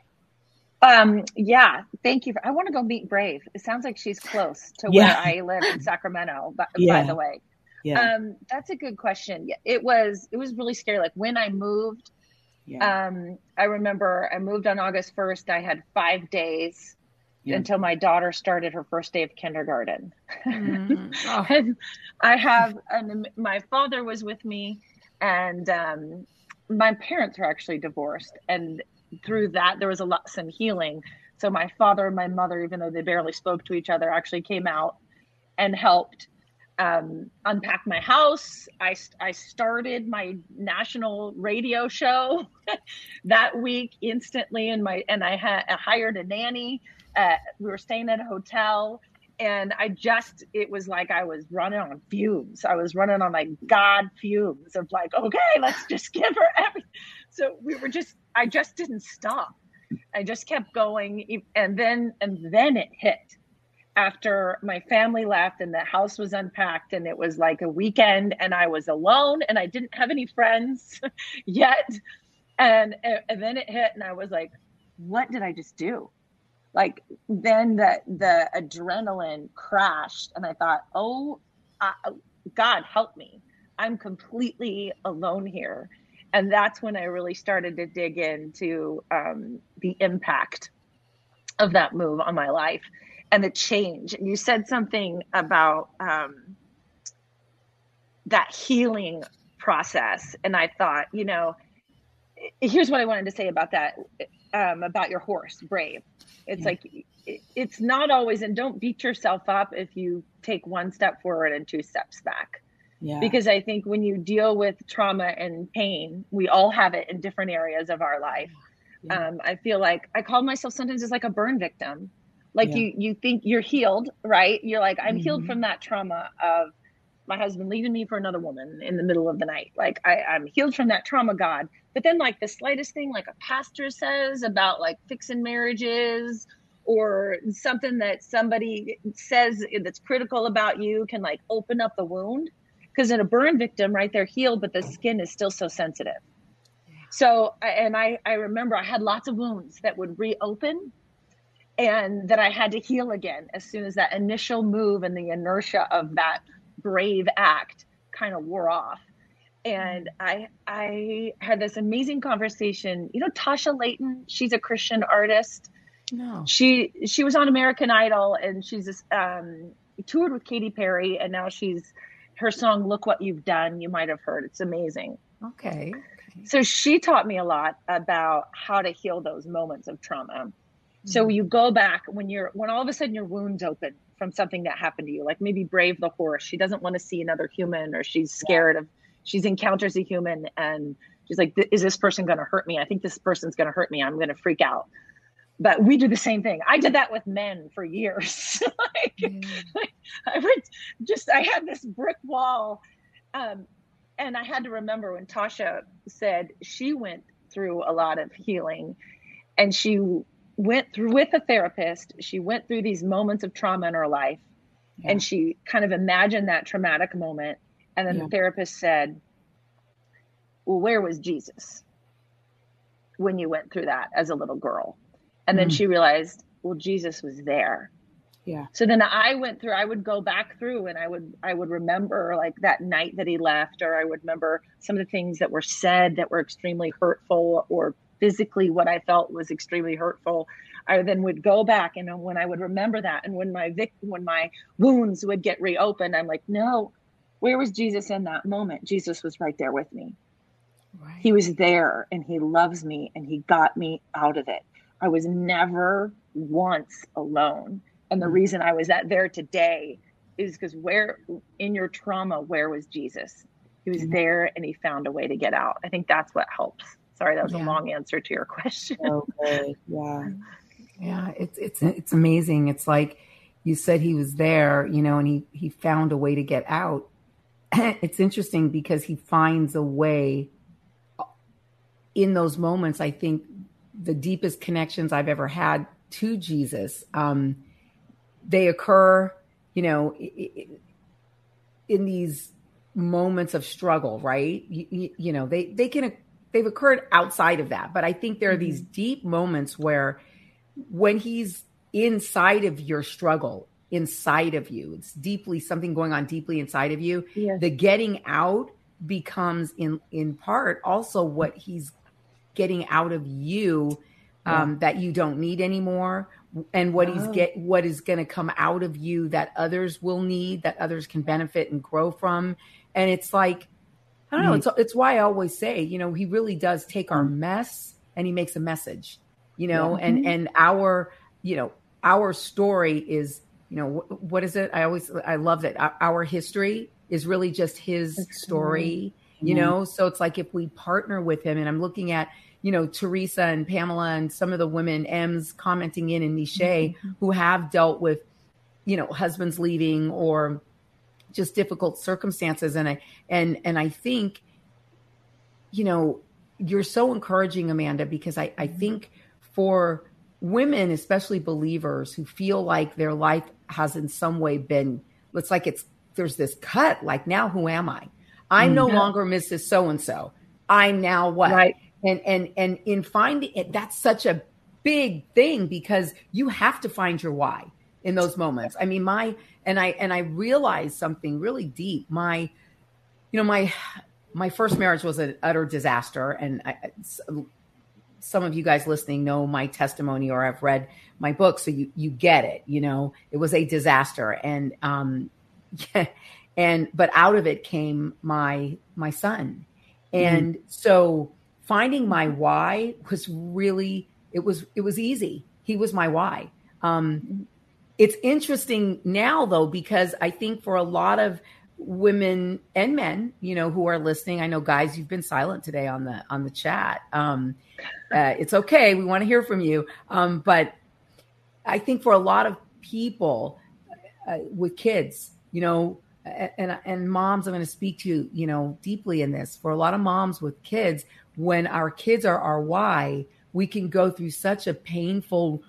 Um, yeah, thank you. For, I want to go meet Brave. It sounds like she's close to yeah. where I live in Sacramento, by, yeah. by the way. Yeah. Um, that's a good question. Yeah. It was, it was really scary. Like when I moved, yeah. Um, I remember I moved on August 1st. I had five days yeah. until my daughter started her first day of kindergarten. Mm. Oh. and I have, and my father was with me, and um, my parents were actually divorced. And through that, there was a lot, some healing. So my father and my mother, even though they barely spoke to each other, actually came out and helped um, unpack my house. I, I started my national radio show that week instantly, and my and I had hired a nanny. Uh, we were staying at a hotel, and I just it was like I was running on fumes. I was running on like God fumes of like, okay, let's just give her everything. So we were just I just didn't stop. I just kept going, and then and then it hit after my family left and the house was unpacked and it was like a weekend and I was alone and I didn't have any friends yet. And, and then it hit and I was like, what did I just do? Like then the the adrenaline crashed and I thought, oh, I, God help me. I'm completely alone here. And that's when I really started to dig into um, the impact of that move on my life and the change. And you said something about um, that healing process. And I thought, you know, here's what I wanted to say about that um, about your horse, Brave. It's yeah. like, it's not always, and don't beat yourself up if you take one step forward and two steps back. Yeah. Because I think when you deal with trauma and pain, we all have it in different areas of our life. Yeah. Um, I feel like I call myself sometimes as like a burn victim like yeah. you you think you're healed right? You're like i'm mm-hmm. healed from that trauma of my husband leaving me for another woman in the middle of the night. Like I, i'm healed from that trauma god. But then like the slightest thing like a pastor says about like fixing marriages or something that somebody says that's critical about you can like open up the wound. Because in a burn victim right they're healed but the skin is still so sensitive. So and i i remember i had lots of wounds that would reopen and that i had to heal again as soon as that initial move and the inertia of that brave act kind of wore off and i i had this amazing conversation you know tasha layton she's a christian artist No. she she was on American Idol and she's um, toured with Katy Perry and now she's her song "Look What You've Done." You might have heard. It's amazing. Okay. So she taught me a lot about how to heal those moments of trauma. So you go back when you're when all of a sudden your wounds open from something that happened to you, like maybe Brave the horse. She doesn't want to see another human, or she's scared of. She's encounters a human and she's like, "Is this person going to hurt me? I think this person's going to hurt me. I'm going to freak out." But we do the same thing. I did that with men for years. like, I would just I had this brick wall, um, and I had to remember when Tasha said she went through a lot of healing, and she went through with a therapist. She went through these moments of trauma in her life, and she kind of imagined that traumatic moment. And then Yeah. the therapist said, "Well, where was Jesus when you went through that as a little girl?" And then Mm. she realized, "Well, Jesus was there." Yeah. So then I went through, I would go back through and I would, I would remember like that night that he left, or I would remember some of the things that were said that were extremely hurtful or physically what I felt was extremely hurtful. I then would go back and when I would remember that and when my vic, when my wounds would get reopened, I'm like, no, where was Jesus in that moment? Jesus was right there with me. He was there and he loves me and he got me out of it. I was never once alone. And the mm-hmm. reason I was at there today is because where in your trauma, where was Jesus? He was mm-hmm. there and he found a way to get out. I think that's what helps. Sorry, that was a long answer to your question. So good. Yeah. Yeah, it's it's it's amazing. It's like you said he was there, you know, and he he found a way to get out. it's interesting because he finds a way in those moments. I think the deepest connections I've ever had to Jesus, um, they occur, you know, i- i- in these moments of struggle, right? You, you, you know, they they can they've occurred outside of that, but I think there are these deep moments where when he's inside of your struggle, inside of you, it's deeply something going on deeply inside of you. Yes. The getting out becomes in in part also what he's getting out of you um, that you don't need anymore and what he's Oh. get what is going to come out of you that others will need that others can benefit and grow from and it's like i don't know. Mm. It's, it's why i always say you know he really does take our mm. mess and he makes a message you know Yeah. and mm-hmm. and our you know our story is you know wh- what is it? I always i love that our, our history is really just his story you Mhm. know? So it's like if we partner with him and i'm looking at you know teresa and pamela and some of the women m's commenting in and Niche mm-hmm. who have dealt with you know husbands leaving or just difficult circumstances. And i and and i think you know you're so encouraging amanda because i i think for women especially believers who feel like their life has in some way been it's like it's there's this cut like now who am i? I'm no Yeah. longer mrs so and so i'm now what? Right. and and and in finding it that's such a big thing because you have to find your why in those moments. I mean my and i and i realized something really deep. My you know my my first marriage was an utter disaster. And I, some of you guys listening know my testimony or have read my book so you you get it you know? It was a disaster. And um yeah, and but out of it came my my son. And so finding my why was really it was it was easy. He was my why. Um it's interesting now though because i think for a lot of women and men you know who are listening i know guys you've been silent today on the on the chat. Um uh, it's okay. We want to hear from you. Um but i think for a lot of people uh, with kids you know and and moms i'm going to speak to you, you know deeply in this. For a lot of moms with kids when our kids are our why we can go through such a painful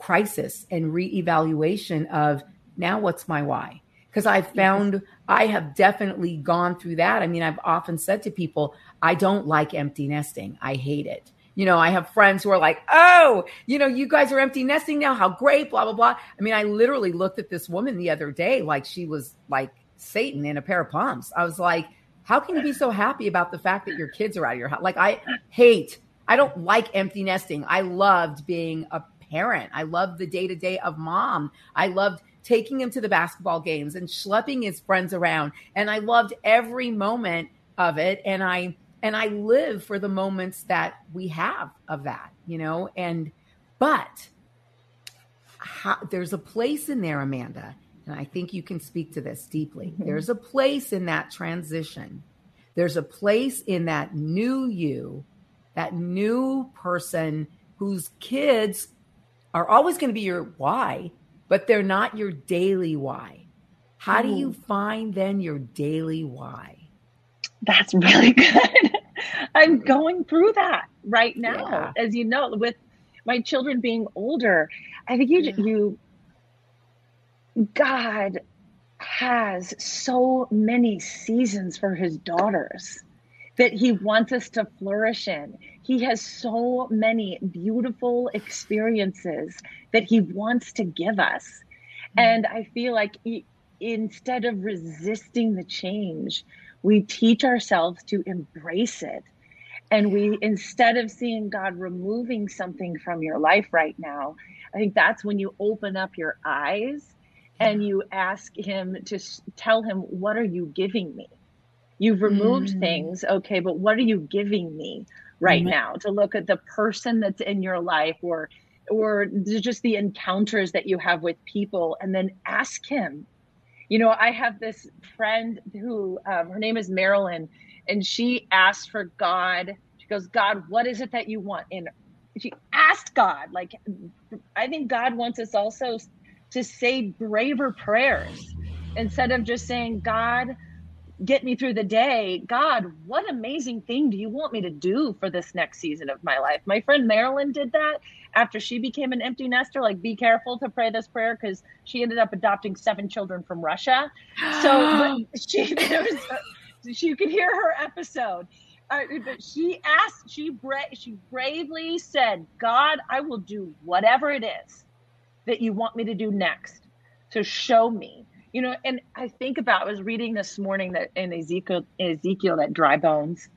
crisis and reevaluation of now what's my why? Because I've found I have definitely gone through that. I mean, I've often said to people, I don't like empty nesting. I hate it. You know, I have friends who are like, oh, you know, you guys are empty nesting now. How great, blah, blah, blah. I mean, I literally looked at this woman the other day like she was like Satan in a pair of pumps. I was like, how can you be so happy about the fact that your kids are out of your house? Like, I hate, I don't like empty nesting. I loved being a parent. I loved the day to day of mom. I loved taking him to the basketball games and schlepping his friends around. And I loved every moment of it. And I, and I live for the moments that we have of that, you know, and, but how, there's a place in there, Amanda, and I think you can speak to this deeply. Mm-hmm. There's a place in that transition. There's a place in that new you, that new person whose kids are always going to be your why, but they're not your daily why. How do you mm-hmm. find then your daily why? That's really good. I'm mm-hmm. going through that right now, yeah. as you know, with my children being older. I think you, yeah. you, God has so many seasons for his daughters that he wants us to flourish in. He has so many beautiful experiences that he wants to give us. Mm-hmm. And I feel like he, instead of resisting the change, we teach ourselves to embrace it. And we, instead of seeing God removing something from your life right now, I think that's when you open up your eyes and you ask Him to tell Him, What are you giving me? You've removed mm. things, okay, but what are you giving me right mm. now? To look at the person that's in your life or or just the encounters that you have with people and then ask him you know, I have this friend who um, her name is Marilyn, and she asked for God. She goes, God, what is it that you want? And she asked God, like, I think God wants us also to say braver prayers instead of just saying, God, get me through the day. God, what amazing thing do you want me to do for this next season of my life? My friend Marilyn did that after she became an empty nester. Like, be careful to pray this prayer because she ended up adopting seven children from Russia. So she, was, she could hear her episode. Uh, she asked, she bra- she bravely said, "God, I will do whatever it is that you want me to do next. So show me." You know and i think about i was reading this morning that in ezekiel ezekiel that dry bones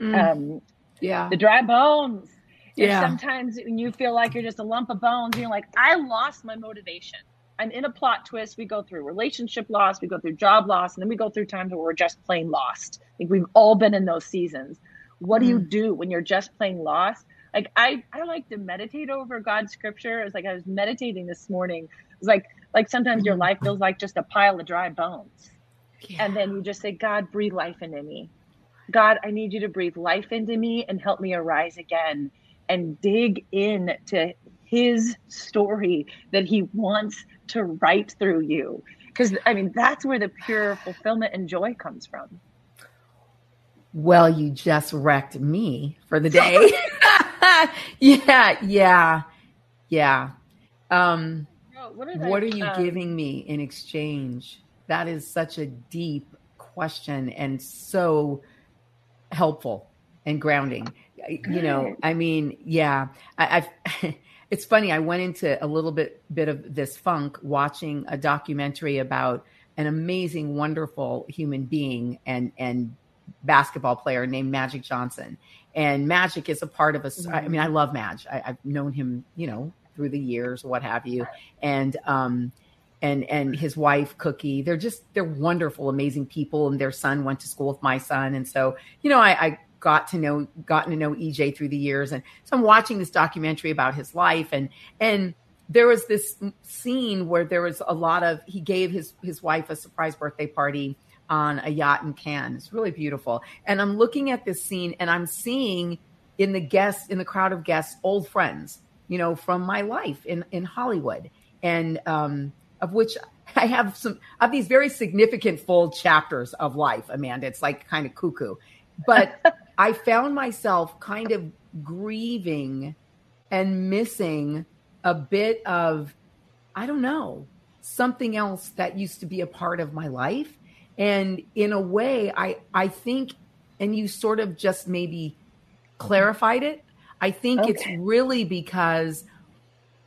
mm. um yeah. the dry bones. Yeah. sometimes when you feel like you're just a lump of bones you're like i lost my motivation. I'm in a plot twist. We go through relationship loss we go through job loss and then we go through times where we're just plain lost. I think we've all been in those seasons. What do you mm. do when you're just plain lost like i i like to meditate over god's scripture it's like i was meditating this morning it's like like sometimes your mm-hmm. life feels like just a pile of dry bones. Yeah. And then you just say, God, breathe life into me. God, I need you to breathe life into me and help me arise again and dig into his story that he wants to write through you. Because, I mean, that's where the pure fulfillment and joy comes from. Well, you just wrecked me for the day. yeah, yeah, yeah. Um, what are, what are you um, giving me in exchange? That is such a deep question and so helpful and grounding. Good. You know, I mean, yeah, I, I've. it's funny. I went into a little bit bit of this funk watching a documentary about an amazing, wonderful human being and and basketball player named Magic Johnson. And Magic is a part of us. I mean, I love Madge. I, have known him, you know, through the years, what have you. And um, and and his wife Cookie, they're just they're wonderful, amazing people. And their son went to school with my son, and so you know I, I got to know gotten to know EJ through the years, and so I'm watching this documentary about his life, and and there was this scene where there was a lot of he gave his his wife a surprise birthday party on a yacht in Cannes. It's really beautiful, and I'm looking at this scene, and I'm seeing in the guests in the crowd of guests old friends you know, from my life in, in Hollywood. And um, of which I have some of these very significant full chapters of life, Amanda. It's like kind of cuckoo. But I found myself kind of grieving and missing a bit of, I don't know, something else that used to be a part of my life. And in a way, I, I think, and you sort of just maybe clarified it. I think okay. it's really because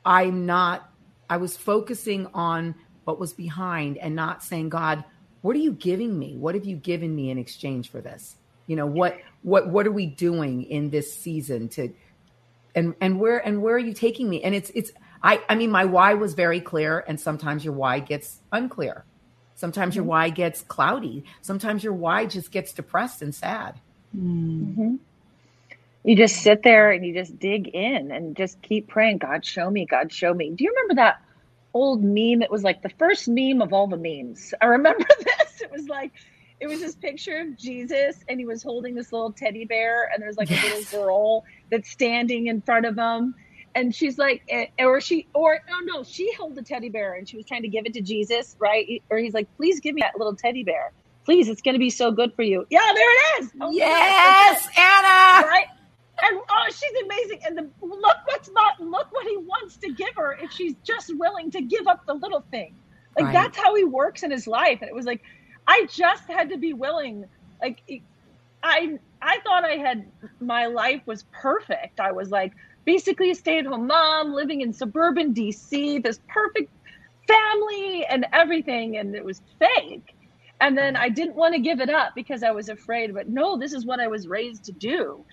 I'm not, I was focusing on what was behind and not saying, God, what are you giving me? What have you given me in exchange for this? You know, what, what, what are we doing in this season to, and, and where, and where are you taking me? And it's, it's, I, I mean, my why was very clear, and sometimes your why gets unclear. Sometimes mm-hmm. your why gets cloudy. Sometimes your why just gets depressed and sad. Mm-hmm. You just sit there and you just dig in and just keep praying, God, show me, God, show me. Do you remember that old meme? It was like the first meme of all the memes. I remember this. It was like, it was this picture of Jesus and he was holding this little teddy bear and there's like yes. a little girl that's standing in front of him and she's like, eh, or she, or oh no, she held the teddy bear and she was trying to give it to Jesus, right? Or he's like, please give me that little teddy bear, please. It's going to be so good for you. Yeah, there it is. Oh, yes, Anna. Right. And oh, she's amazing. And the, look what's not look what he wants to give her if she's just willing to give up the little thing. Like right. that's how he works in his life. And it was like, I just had to be willing. Like, I I thought I had my life was perfect. I was like basically a stay at home mom living in suburban DC, this perfect family and everything. And it was fake. And then I didn't want to give it up because I was afraid, but no, this is what I was raised to do.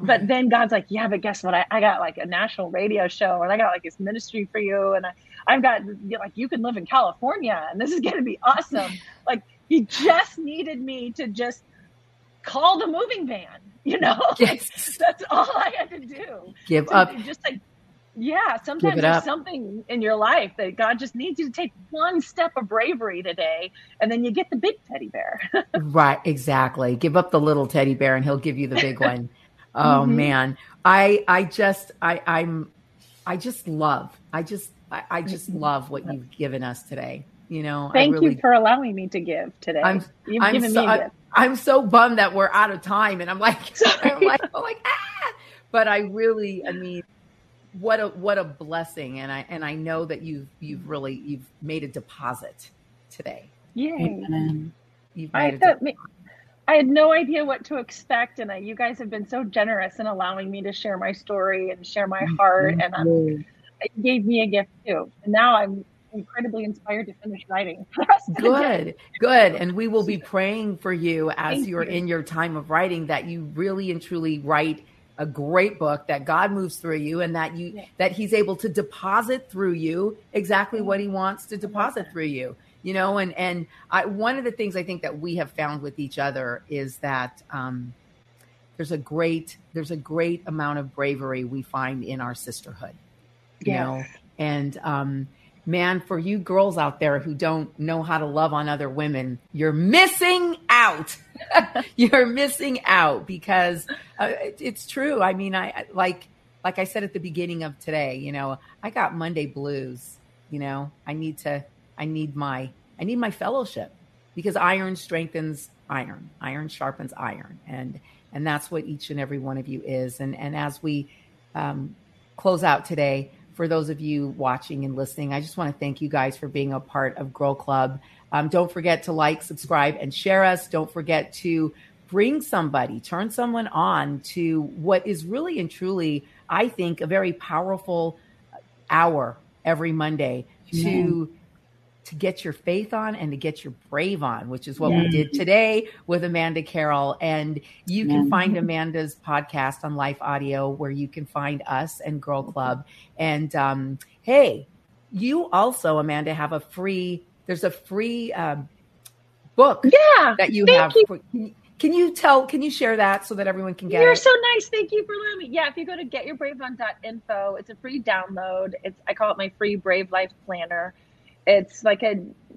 But then God's like, yeah, but guess what? I, I got like a national radio show and I got like this ministry for you. And I, I've got like, you can live in California and this is going to be awesome. like, he just needed me to just call the moving van you know, yes. that's all I had to do. Give up. Just like, yeah, sometimes there's up. something in your life that God just needs you to take one step of bravery today, and then you get the big teddy bear. right, exactly. Give up the little teddy bear, and He'll give you the big one. oh mm-hmm. man, I I just I I'm I just love I just I, I just mm-hmm. love what you've given us today. You know, thank really, you for allowing me to give today. I'm, You've I'm given so, me a gift. I'm so bummed that we're out of time, and I'm like, I'm like, I'm like, ah. But I really, I mean, what a what a blessing, and I and I know that you've you've really you've made a deposit today. Yay! You've made I a thought, deposit. I had no idea what to expect, and I, you guys have been so generous in allowing me to share my story and share my heart, and um, it gave me a gift too. And now I'm incredibly inspired to finish writing. good, good. And we will be praying for you as Thank you're you. in your time of writing that you really and truly write a great book that God moves through you and that you yeah. that he's able to deposit through you exactly what he wants to deposit through you. You know, and and I, one of the things I think that we have found with each other is that um, there's a great there's a great amount of bravery we find in our sisterhood. You yes. know, and um, man, for you girls out there who don't know how to love on other women, you're missing out. you're missing out because uh, it's true. I mean, I like like I said at the beginning of today, you know, I got Monday blues, you know. I need to I need my I need my fellowship because iron strengthens iron. Iron sharpens iron. And and that's what each and every one of you is. And and as we um, close out today, for those of you watching and listening, I just want to thank you guys for being a part of Girl Club. Um, don't forget to like, subscribe, and share us. Don't forget to bring somebody, turn someone on to what is really and truly, I think, a very powerful hour every Monday to to get your faith on and to get your brave on, which is what yeah. we did today with Amanda Carroll. And you can yeah. find Amanda's podcast on Life Audio, where you can find us and Girl Club. And um, hey, you also, Amanda, have a free. There's a free um, book. Yeah, that you have. You. For, can you tell? Can you share that so that everyone can get You're it? so nice. Thank you for letting me. Yeah, if you go to getyourbraveon.info, it's a free download. It's I call it my free Brave Life Planner. It's like a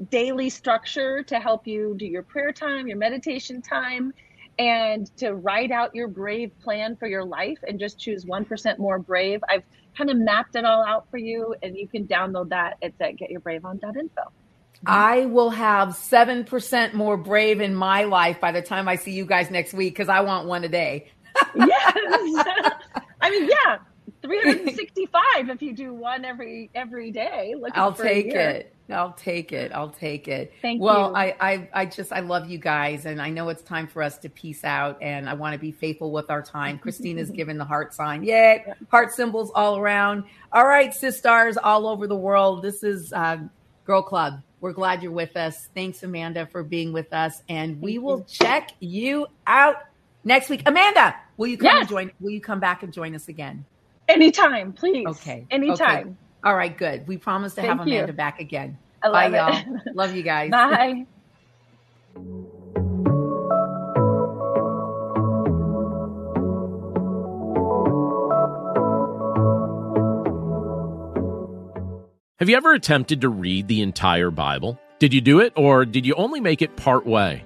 daily structure to help you do your prayer time, your meditation time, and to write out your brave plan for your life and just choose 1% more brave. I've kind of mapped it all out for you, and you can download that. It's at getyourbraveon.info. I will have 7% more brave in my life by the time I see you guys next week because I want one a day. yes. I mean, yeah, 365 if you do one every every day. I'll take it. I'll take it. I'll take it. Thank well, you. I, I, I just, I love you guys. And I know it's time for us to peace out. And I want to be faithful with our time. Christina's given the heart sign. Yay. Heart symbols all around. All right, sisters all over the world. This is uh, Girl Club. We're glad you're with us. Thanks, Amanda, for being with us. And we will check you out next week. Amanda, will you come Yes. and join? Will you come back and join us again? Anytime, please. Okay. Anytime. Okay. All right, good. We promise to have Thank you. Amanda back again. I love Bye, it. y'all. Love you guys. Bye. Have you ever attempted to read the entire Bible? Did you do it or did you only make it part way?